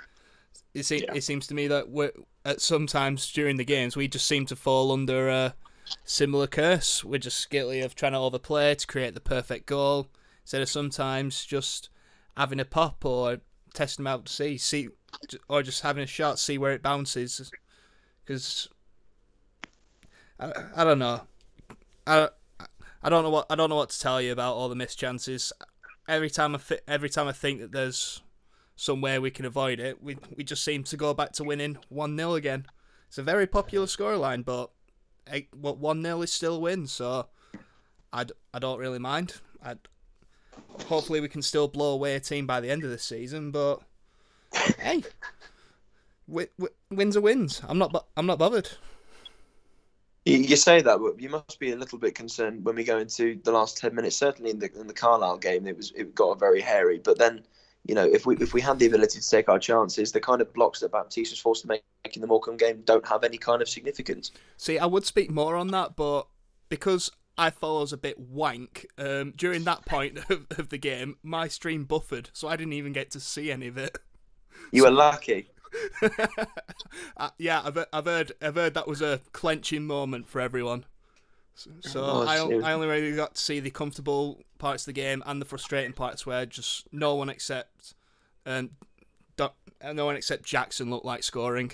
It, se- Yeah. it seems to me that we're, at sometimes during the games we just seem to fall under a similar curse. We're just guilty of trying to overplay to create the perfect goal instead of sometimes just having a pop or testing them out to see, see, or just having a shot, see where it bounces. Because I, I don't know. I, I don't know what I don't know what to tell you about all the missed chances. Every time I fi- every time I think that there's somewhere we can avoid it, we we just seem to go back to winning one 0 again. It's a very popular scoreline, but what one 0 is still a win, so I, d- I don't really mind. I hopefully we can still blow away a team by the end of this season, but hey, wi- wi- wins are wins. I'm not I'm not bothered. You, you say that, but you must be a little bit concerned when we go into the last ten minutes. Certainly in the in the Carlisle game, it was it got very hairy. But then, you know, if we if we had the ability to take our chances, the kind of blocks that Baptiste was forced to make in the Morecambe game don't have any kind of significance. See, I would speak more on that, but because I thought I was a bit wank um, during that point of, of the game, my stream buffered, so I didn't even get to see any of it. You were lucky. uh, yeah, I've, I've heard I've heard that was a clenching moment for everyone. So, so Oh, I, I only really got to see the comfortable parts of the game and the frustrating parts where just no one except um, no one except Jackson looked like scoring.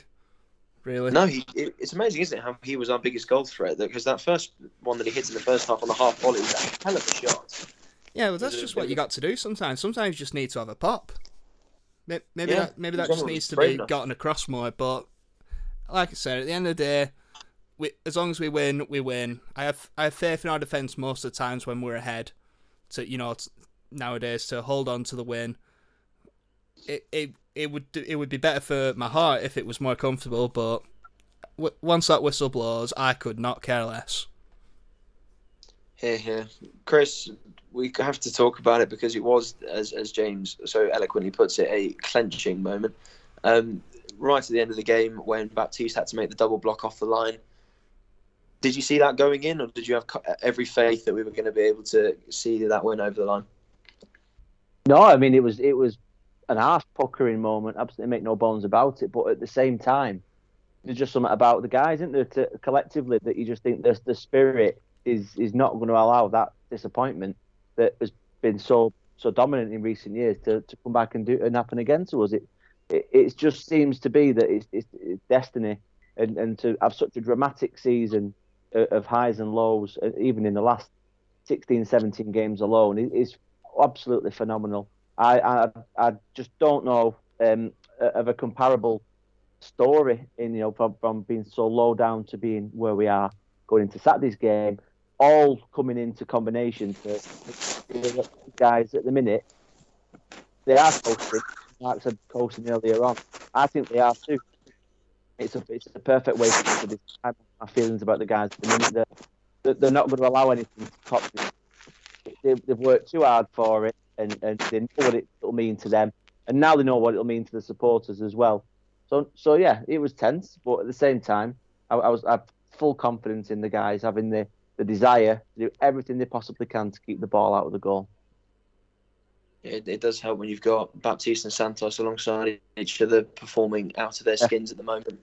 Really? No, he, it, it's amazing, isn't it, how he was our biggest goal threat? Because that first one that he hits in the first half on the half volley was a hell of a shot. Yeah, well, that's just what you got to do sometimes. Sometimes you just need to have a pop. May- Maybe Yeah, that maybe that just needs to be gotten across more. But like I said, at the end of the day, we, as long as we win, we win. I have I have faith in our defense most of the times when we're ahead. To you know t- nowadays to hold on to the win. It it it would it would be better for my heart if it was more comfortable. But w- once that whistle blows, I could not care less. Here, here. Chris, we have to talk about it because it was, as, as James so eloquently puts it, a clenching moment. Um, right at the end of the game, when Baptiste had to make the double block off the line, did you see that going in, or did you have every faith that we were going to be able to see that win over the line? No, I mean it was it was an half puckering moment. Absolutely, make no bones about it. But at the same time, there's just something about the guys, isn't there, to, collectively that you just think the the spirit is is not going to allow that disappointment that has been so so dominant in recent years to, to come back and do and happen again to us. It it, it just seems to be that it's, it's, it's destiny, and, and to have such a dramatic season of, highs and lows, uh, even in the last 16, 17 games alone, is absolutely phenomenal. I, I I just don't know um, of a comparable story in you know from, from being so low down to being where we are going into Saturday's game, all coming into combination to guys at the minute. They are coasting. Mark said coasting earlier on. I think they are too. It's a it's a perfect way to describe my feelings about the guys at the minute. They're, they're- not going to allow anything to top them. They, they've worked too hard for it, and, and they know what it'll mean to them, and now they know what it'll mean to the supporters as well. So so yeah, it was tense, but at the same time, I, I was I have full confidence in the guys having the, the desire to do everything they possibly can to keep the ball out of the goal. It, it does help when you've got Baptiste and Santos alongside each other performing out of their Yeah. skins at the moment.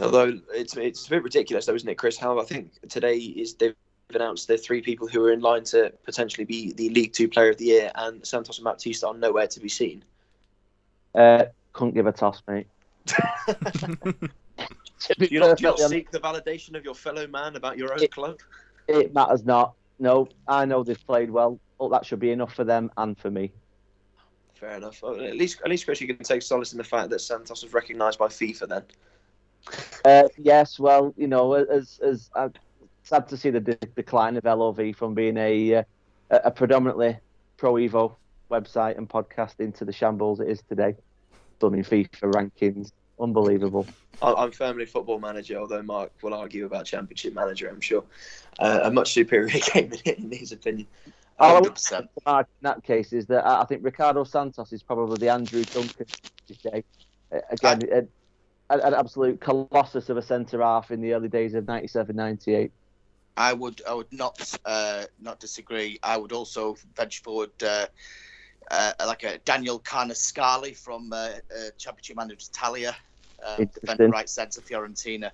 Although it's it's a bit ridiculous, though, isn't it, Chris? How I think today is they've announced the three people who are in line to potentially be the League Two Player of the Year, and Santos and Baptiste are nowhere to be seen. Uh, couldn't give a toss, mate. To be Do you not, do you not seek the validation of your fellow man about your own It- club? it matters not. No, I know they've played well. But that should be enough for them and for me. Fair enough. Well, At least, at least, Chris, you can take solace in the fact that Santos was recognised by FIFA. Then, Uh, yes, well, you know, as as uh, sad to see the de- decline of LOV from being a uh, a predominantly pro Evo website and podcast into the shambles it is today. Done in FIFA rankings, unbelievable. I- I'm firmly football manager, although Mark will argue about Championship manager. I'm sure uh, a much superior game in, in his opinion. All I would say in that case is that I think Ricardo Santos is probably the Andrew Duncan today. Again, I, an, an absolute colossus of a centre half in the early days of 97 98. I would I would not uh, not disagree. I would also venture forward uh, uh, like a Daniel Carnescali from uh, uh, Championship Manager Italia, um, defender right centre Fiorentina.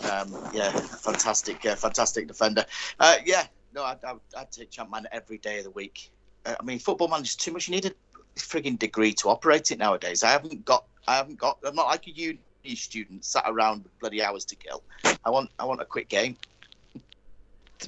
Um, yeah, fantastic, uh, fantastic defender. yeah, no, I'd, I'd, I'd, take Champ Man every day of the week. I mean, football manager's too much. You need a frigging degree to operate it nowadays. I haven't got. I haven't got. I'm not like a uni student sat around bloody hours to kill. I want. I want a quick game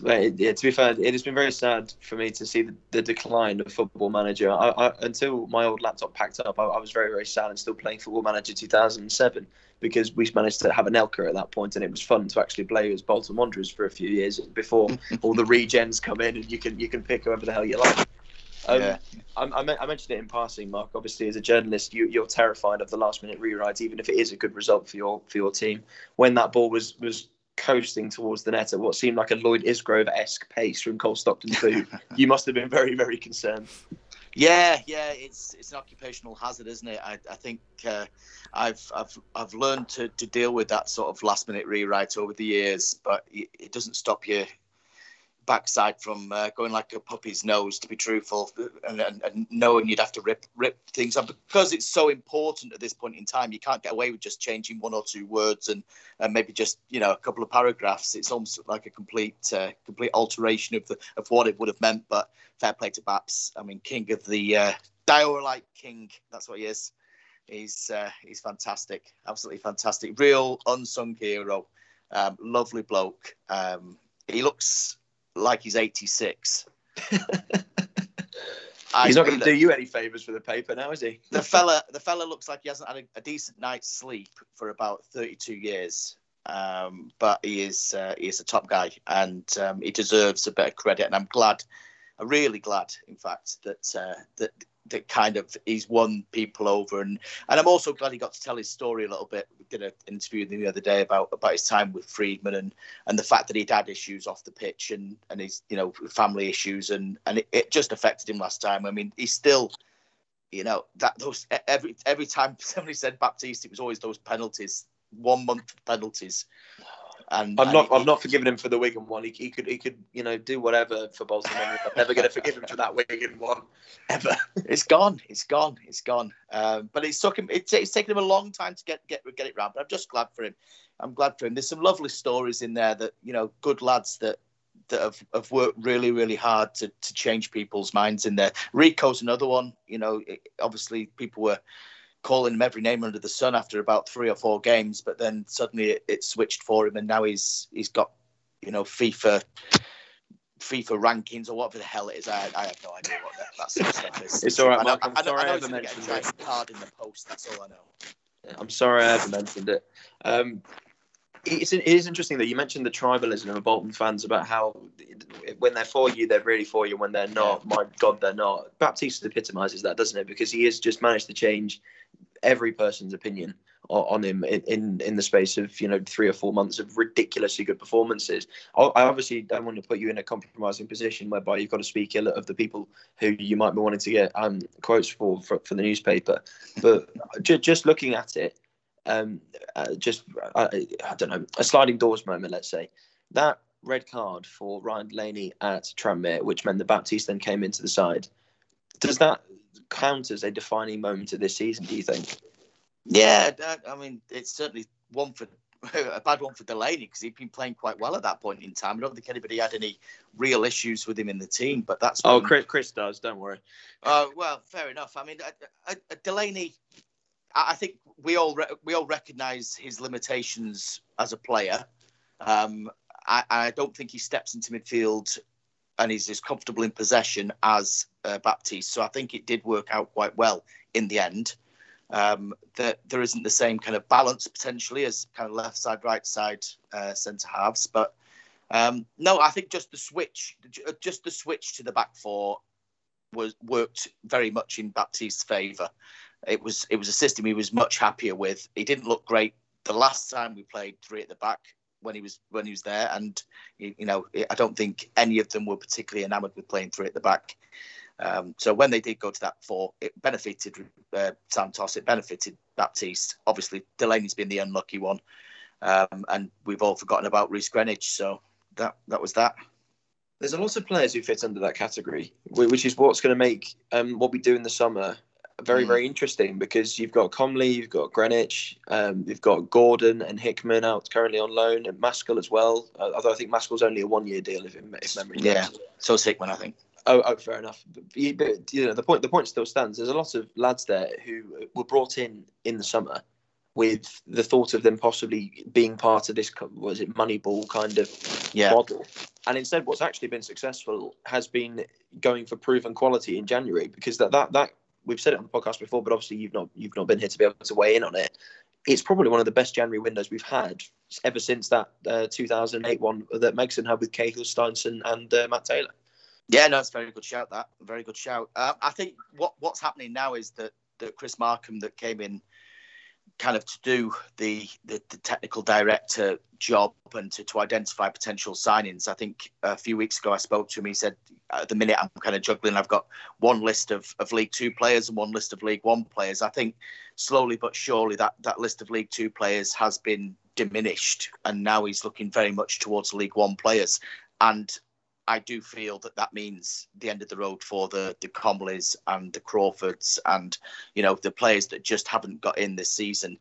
yeah, to be fair, it has been very sad for me to see the, the decline of Football Manager. I, I, until my old laptop packed up, I, I, was very, very sad and still playing Football Manager 2007 because we managed to have an Elka at that point, and it was fun to actually play as Bolton Wanderers for a few years before all the regens come in and you can you can pick whoever the hell you like. Um, yeah. I, I, mentioned it in passing, Mark. Obviously, as a journalist, you, you're terrified of the last minute rewrites, even if it is a good result for your for your team. When that ball was was coasting towards the net at what seemed like a Lloyd Isgrove esque pace from Cole Stockton's boot, you must have been very, very concerned. Yeah, yeah, it's it's an occupational hazard, isn't it? I, I think uh, I've I've I've learned to, to deal with that sort of last minute rewrite over the years, but it, it doesn't stop you backside from uh, going like a puppy's nose, to be truthful, and, and, and, knowing you'd have to rip rip things up because it's so important at this point in time. You can't get away with just changing one or two words and, and maybe just you know a couple of paragraphs. It's almost like a complete uh, complete alteration of the of what it would have meant. But fair play to Baps. I mean, king of the uh, Diorite king. That's what he is. He's uh, he's fantastic, absolutely fantastic, real unsung hero. Um, lovely bloke. Um, he looks like he's 86. he's not going to do you any favors for the paper now, is he? the fella, the fella looks like he hasn't had a, a decent night's sleep for about 32 years. Um, but he is uh, he is a top guy, and um, he deserves a bit of credit. And I'm glad, I'm really glad, in fact, that uh, that that kind of he's won people over and and I'm also glad he got to tell his story a little bit. We did an interview the other day about about his time with Freedman and and the fact that he'd had issues off the pitch and and his you know family issues and and it, it just affected him last time. I mean he's still you know that those every every time somebody said Baptiste it was always those penalties one month penalties and I'm not, I've not forgiven him for the Wigan one. He, he could, he could, you know, do whatever for Bolton. I'm never going to forgive him for that Wigan one, ever. It's gone. It's gone. It's gone. Um, but it's took him. It's, it's taken him a long time to get get get it round. But I'm just glad for him. I'm glad for him. There's some lovely stories in there that you know, good lads that that have, have worked really, really hard to to change people's minds in there. Rico's another one. You know, it, obviously people were calling him every name under the sun after about three or four games, but then suddenly it, it switched for him, and now he's he's got you know FIFA FIFA rankings or whatever the hell it is. I, I have no idea what that, that sort of stuff is. It's all right, Mark. I, am sorry I, I, I ever mentioned it. Card in the post. That's all I know. I'm sorry I ever mentioned it. Um, it's, it is interesting that you mentioned the tribalism of Bolton fans about how when they're for you, they're really for you. When they're not, my God, they're not. Baptiste epitomises that, doesn't it? Because he has just managed to change every person's opinion on him in, in, in the space of you know three or four months of ridiculously good performances. I obviously don't want to put you in a compromising position whereby you've got to speak ill of the people who you might be wanting to get um, quotes for, for, for the newspaper. But just, looking at it, um, uh, just I, I don't know a sliding doors moment. Let's say that red card for Ryan Delaney at Tranmere, which meant the Baptiste then came into the side. Does that count as a defining moment of this season? Do you think? Yeah, I mean, it's certainly one for a bad one for Delaney because he'd been playing quite well at that point in time. I don't think anybody had any real issues with him in the team, but that's oh, Chris, Chris does. Don't worry. Oh uh, well, fair enough. I mean, uh, uh, Delaney, I think we all re- we all recognise his limitations as a player. Um, I, I, don't think he steps into midfield and he's as comfortable in possession as uh, Baptiste. So I think it did work out quite well in the end. Um, that there isn't the same kind of balance potentially as kind of left side, right side uh, centre halves, but um, no, I think just the switch, just the switch to the back four was worked very much in Baptiste's favour. It was it was a system he was much happier with. He didn't look great the last time we played three at the back when he was when he was there, and you know I don't think any of them were particularly enamoured with playing three at the back. Um, so when they did go to that four, it benefited uh, Santos, it benefited Baptiste. Obviously, Delaney's been the unlucky one, um, and we've all forgotten about Reece Greenwich. So that that was that. There's a lot of players who fit under that category, which is what's going to make um, what we do in the summer very, mm. very interesting because you've got Comley, you've got Greenidge, um, you've got Gordon and Hickman out currently on loan, and Mascoll as well. Uh, although I think Mascoll's only a one-year deal, if, if memory. Yeah, so is Hickman, I think. Oh, oh, fair enough. But, you know, the point the point still stands. There's a lot of lads there who were brought in in the summer with the thought of them possibly being part of this was it Moneyball kind of yeah. model. And instead, what's actually been successful has been going for proven quality in January because that that that we've said it on the podcast before, but obviously you've not you've not been here to be able to weigh in on it. It's probably one of the best January windows we've had ever since that uh, 2008 one that Megson had with Cahill, Steinsson, and uh, Matt Taylor. Yeah, no, it's very good shout. That very good shout. Uh, I think what what's happening now is that that Chris Markham that came in kind of to do the, the, the technical director job and to, to identify potential signings. I think a few weeks ago I spoke to him. He said, at the minute I'm kind of juggling. I've got one list of, of League Two players and one list of League One players. I think slowly but surely that, that list of League Two players has been diminished, and now he's looking very much towards League One players. And I do feel that that means the end of the road for the the Comleys and the Crawfords and you know the players that just haven't got in this season.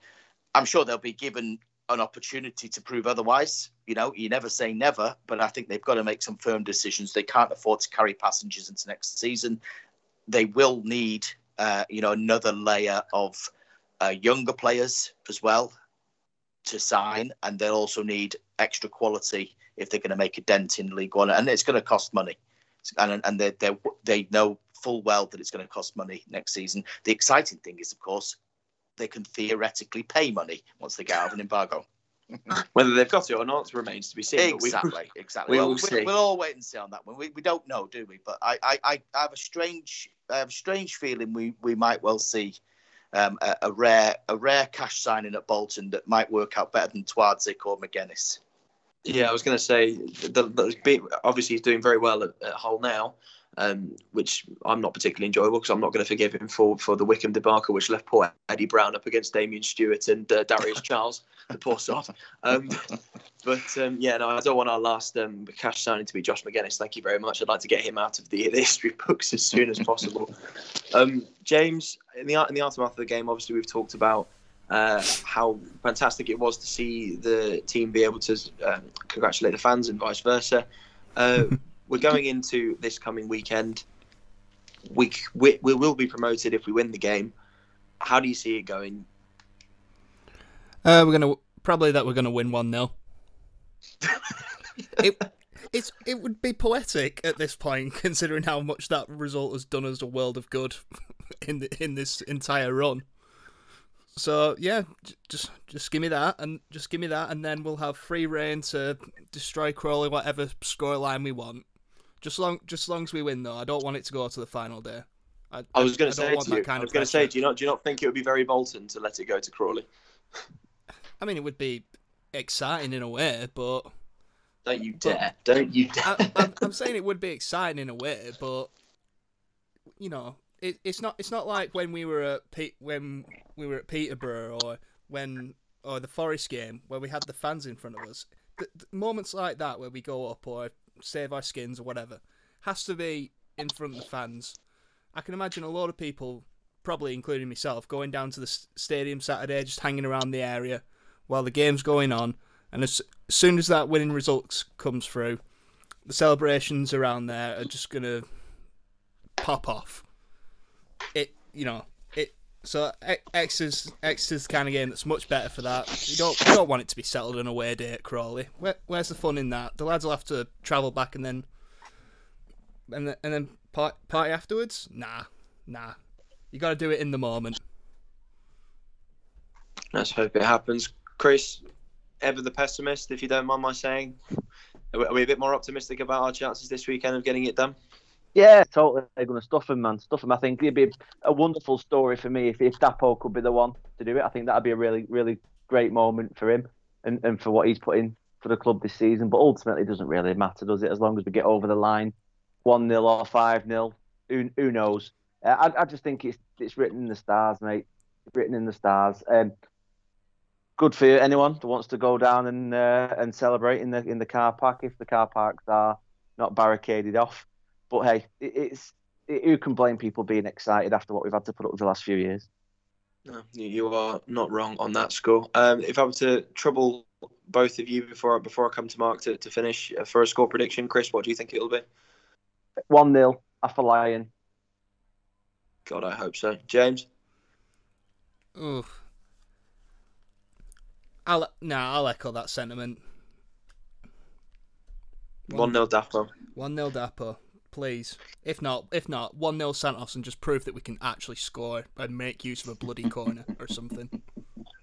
I'm sure they'll be given an opportunity to prove otherwise. You know, you never say never, but I think they've got to make some firm decisions. They can't afford to carry passengers into next season. They will need, uh, you know, another layer of uh, younger players as well to sign, and they'll also need extra quality if they're going to make a dent in League One, and it's going to cost money. And and they they they know full well that it's going to cost money next season. The exciting thing is, of course, they can theoretically pay money once they get out of an embargo. Whether they've got it or not remains to be seen. Exactly, we, exactly. We will we'll, we'll, all wait and see on that one. We, we don't know, do we? But I, I, I have a strange, I have a strange feeling we, we might well see um, a, a, rare, a rare cash signing at Bolton that might work out better than Twardzik or Magennis. Yeah, I was going to say, the, the, obviously he's doing very well at, at Hull now, um, which I'm not particularly enjoyable because I'm not going to forgive him for, for the Wickham debacle, which left poor Eddie Brown up against Damien Stewart and uh, Darius Charles, the poor sod. Um, but um, yeah, no, I don't want our last um, cash signing to be Josh Magennis. Thank you very much. I'd like to get him out of the, the history books as soon as possible. Um, James, in the in the aftermath of the game, obviously we've talked about uh, how fantastic it was to see the team be able to um, congratulate the fans and vice versa. Uh, we're going into this coming weekend. We, we, we will be promoted if we win the game. How do you see it going? Uh, we're gonna probably that we're gonna win one 0 It it's it would be poetic at this point, considering how much that result has done us a world of good in the, in this entire run. So yeah, just just give me that, and just give me that, and then we'll have free reign to destroy Crawley whatever scoreline we want. Just long, just as long as we win, though. I don't want it to go to the final day. I, I was going to say to you, I was going to say, do you not do you not think it would be very Bolton to let it go to Crawley? I mean, it would be exciting in a way, but don't you dare! Don't you dare! I, am saying it would be exciting in a way, but you know, it, it's not it's not like when we were at P- when we were at Peterborough or when or the Forest game where we had the fans in front of us. The, the moments like that where we go up or save our skins or whatever has to be in front of the fans. I can imagine a lot of people, probably including myself, going down to the stadium Saturday, just hanging around the area while the game's going on. And as, as soon as that winning result comes through, the celebrations around there are just gonna pop off it you know. So X is the kind of game that's much better for that. You don't you don't want it to be settled on a away day at Crawley. Where, where's the fun in that? The lads will have to travel back and then and then, and then party afterwards. Nah, nah. You got to do it in the moment. Let's hope it happens. Chris, ever the pessimist, if you don't mind my saying. Are we a bit more optimistic about our chances this weekend of getting it done? Yeah, totally. They're going to stuff him, man. Stuff him. I think it'd be a wonderful story for me if, if Dapo could be the one to do it. I think that'd be a really, really great moment for him and, and for what he's put in for the club this season, but ultimately it doesn't really matter, does it? As long as we get over the line, one 0 or five 0 who, who knows? Uh, I, I just think it's it's written in the stars, mate. Written in the stars. Um, good for you anyone that wants to go down and uh, and celebrate in the in the car park if the car parks are not barricaded off. But hey, it, it's it, who can blame people being excited after what we've had to put up with the last few years? No, you are not wrong on that score. Um, if I were to trouble both of you before before I come to Mark to, to finish uh, for a score prediction, Chris, what do you think it'll be? One 0 Afolayan. God, I hope so. James. Oof. I'll no, I'll echo that sentiment. One 0 Dapo. One 0 Dapo, please. If not, if not, one 0 Santos and just prove that we can actually score and make use of a bloody corner or something.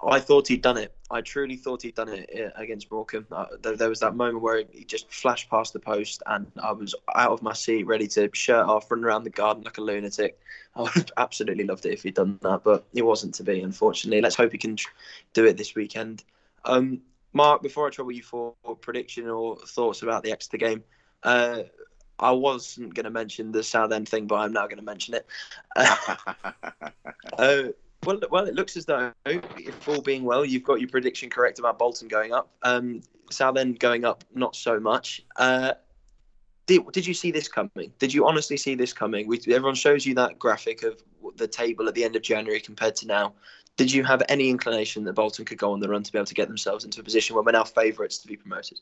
I thought he'd done it. I truly thought he'd done it uh, against Morecambe. Uh, there, there, was that moment where he just flashed past the post, and I was out of my seat, ready to shirt off, run around the garden like a lunatic. I would have absolutely loved it if he'd done that, but it wasn't to be, unfortunately. Let's hope he can do it this weekend. Um, Mark, before I trouble you for prediction or thoughts about the Exeter game, uh, I wasn't going to mention the Southend thing, but I'm now going to mention it. uh, well, well, it looks as though, if all being well, you've got your prediction correct about Bolton going up. Um, Southend going up, not so much. Uh, did, did you see this coming? Did you honestly see this coming? We, everyone shows you that graphic of the table at the end of January compared to now. Did you have any inclination that Bolton could go on the run to be able to get themselves into a position where we're now favourites to be promoted?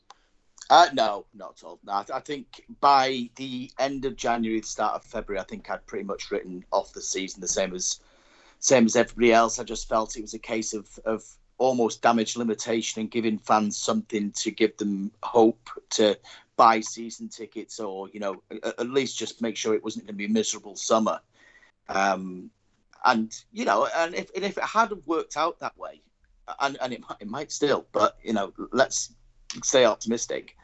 Uh, no, not at all. No, I, think by the end of January, the start of February, I think I'd pretty much written off the season the same as same as everybody else. I just felt it was a case of of almost damage limitation and giving fans something to give them hope to buy season tickets or you know at least just make sure it wasn't going to be a miserable summer. Um, and you know, and if and if it had worked out that way, and, and it, it might still, but you know, let's stay optimistic.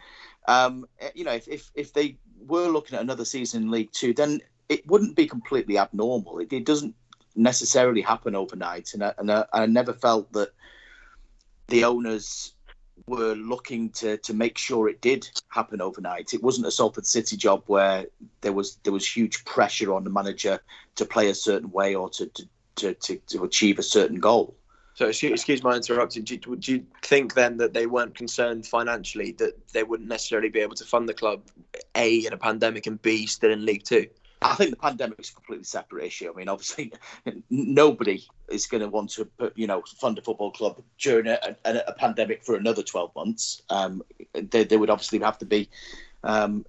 Um, you know, if, if if they were looking at another season in League Two, then it wouldn't be completely abnormal. It, it doesn't necessarily happen overnight, and I, and I, I never felt that the owners were looking to to make sure it did happen overnight. It wasn't a Salford City job where there was there was huge pressure on the manager to play a certain way or to to, to, to, to achieve a certain goal. So, excuse my interrupting. Do you, do you think then that they weren't concerned financially that they wouldn't necessarily be able to fund the club, A, in a pandemic, and B, still in League Two? I think the pandemic is a completely separate issue. I mean, obviously, nobody is going to want to, you know, fund a football club during a, a, a pandemic for another twelve months. Um, there, there, would obviously have to be, um,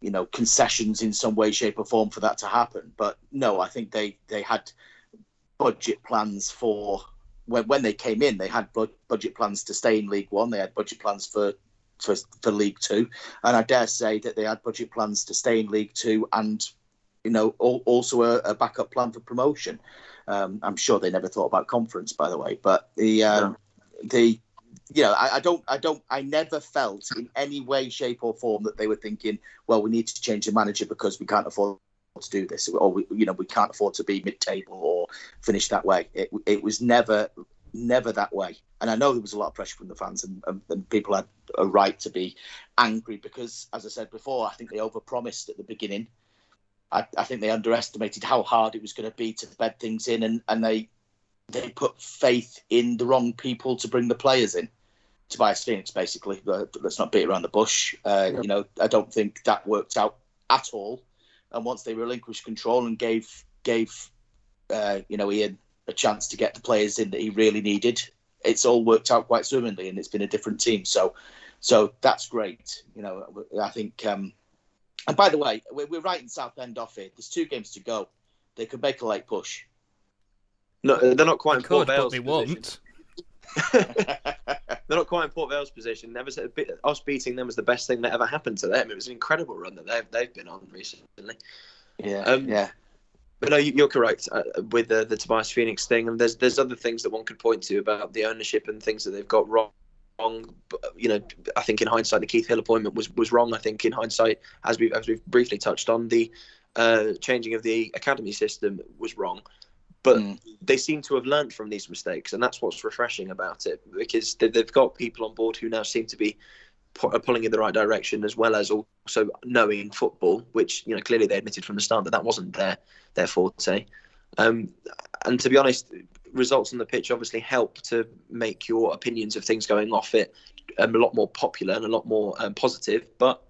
you know, concessions in some way, shape, or form for that to happen. But no, I think they they had budget plans for when when they came in. They had budget plans to stay in League One. They had budget plans for for, for League Two, and I dare say that they had budget plans to stay in League Two and you know, also a, a backup plan for promotion. Um, I'm sure they never thought about conference, by the way, but the um, yeah. the you know, I, I, don't, I don't, I never felt in any way, shape, or form that they were thinking, well, we need to change the manager because we can't afford to do this, or we, you know, we can't afford to be mid-table or finish that way. It, it was never, never that way. And I know there was a lot of pressure from the fans, and, and, and people had a right to be angry because, as I said before, I think they overpromised at the beginning I, I think they underestimated how hard it was going to be to bed things in, and, and they they put faith in the wrong people to bring the players in. Tobias Phoenix, basically. Let's not beat around the bush. Uh, You know, I don't think that worked out at all. And once they relinquished control and gave gave uh, you know Ian a chance to get the players in that he really needed, it's all worked out quite swimmingly, and it's been a different team. So, so that's great. You know, I think um, and by the way, we're, we're writing Southend off here. There's two games to go. They could make a late push. No, they're not quite cool, they in Port could, Vale's they position. they're not quite in Port Vale's position. Never said us beating them was the best thing that ever happened to them. It was an incredible run that they've they've been on recently. Yeah, um, yeah. But no, you're correct uh, with the, the Tobias Phoenix thing, and there's there's other things that one could point to about the ownership and things that they've got wrong wrong. You know, I think in hindsight, the Keith Hill appointment was was wrong. I think in hindsight, as we as we've briefly touched on, the uh, changing of the academy system was wrong. But mm. they seem to have learned from these mistakes, and that's what's refreshing about it because they've got people on board who now seem to be pulling in the right direction, as well as also knowing football, which you know clearly they admitted from the start that that wasn't their their forte. Um, and to be honest, results on the pitch obviously help to make your opinions of things going off it um, a lot more popular and a lot more um, positive. But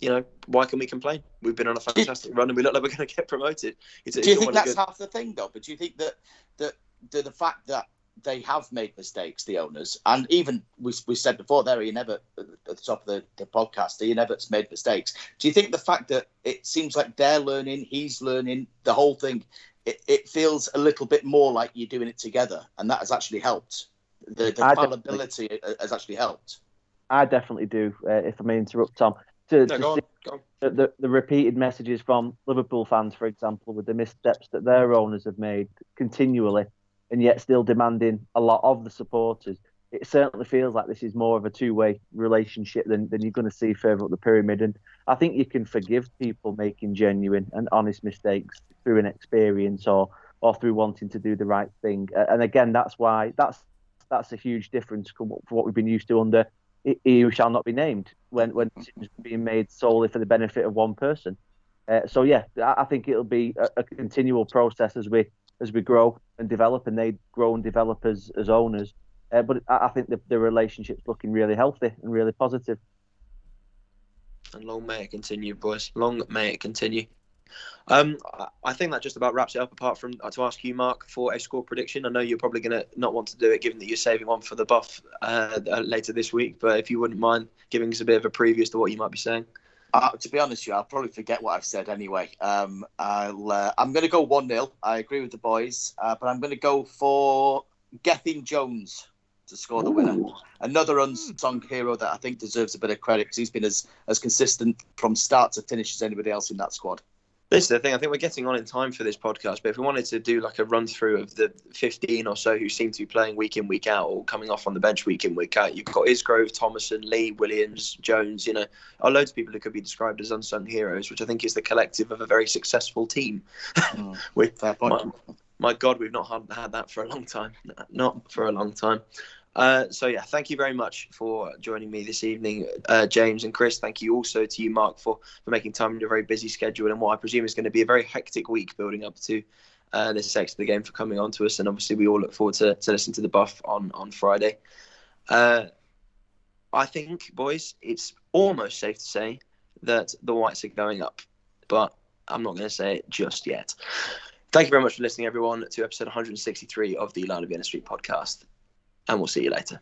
you know, why can we complain? We've been on a fantastic run, and we look like we're going to get promoted. It's, do you think that's good... half the thing, though? But do you think that that the, the fact that they have made mistakes, the owners, and even we, we said before there, Ian Evatt at the top of the, the podcast, Ian Evatt's made mistakes. Do you think the fact that it seems like they're learning, he's learning, the whole thing, it, it feels a little bit more like you're doing it together, and that has actually helped. The, the fallibility has actually helped. I definitely do. Uh, if I may interrupt, Tom, to, no, to go on, go. The, the, the repeated messages from Liverpool fans, for example, with the missteps that their owners have made continually and yet still demanding a lot of the supporters. It certainly feels like this is more of a two-way relationship than, than you're going to see further up the pyramid. And I think you can forgive people making genuine and honest mistakes through an experience or or through wanting to do the right thing. And again, that's why that's that's a huge difference from what we've been used to under he shall not be named when when decisions being made solely for the benefit of one person. Uh, so yeah, I think it'll be a, a, continual process as we as we grow and develop, and they grow and develop as as owners. Uh, but I, I think the, the relationship's looking really healthy and really positive. And long may it continue, boys. Long may it continue. Um, I think that just about wraps it up. Apart from uh, to ask you, Mark, for a score prediction. I know you're probably going to not want to do it, given that you're saving one for the buff uh, uh, later this week. But if you wouldn't mind giving us a bit of a preview as to what you might be saying. Uh, to be honest with you, I'll probably forget what I've said anyway. Um, I'll, uh, I'm going to go 1 0. I agree with the boys, uh, but I'm going to go for Gethin Jones to score the Ooh. winner. Another unsung hero that I think deserves a bit of credit because he's been as, as consistent from start to finish as anybody else in that squad. This is the thing. I think we're getting on in time for this podcast. But if we wanted to do like a run through of the 15 or so who seem to be playing week in, week out, or coming off on the bench week in, week out, you've got Isgrove, Thomason, Lee, Williams, Jones. You know, are loads of people who could be described as unsung heroes, which I think is the collective of a very successful team. Mm, With my, my, God, we've not had, had that for a long time. Not for a long time. Uh, so yeah, thank you very much for joining me this evening, uh, James and Chris. Thank you also to you, Mark, for for making time in your very busy schedule and what I presume is going to be a very hectic week building up to uh, this section of the game for coming on to us. And obviously, we all look forward to, to listening to the buff on on Friday. Uh, I think, boys, it's almost safe to say that the Whites are going up, but I'm not going to say it just yet. Thank you very much for listening, everyone, to episode 163 of the Lion of Vienna Suite podcast and we'll see you later.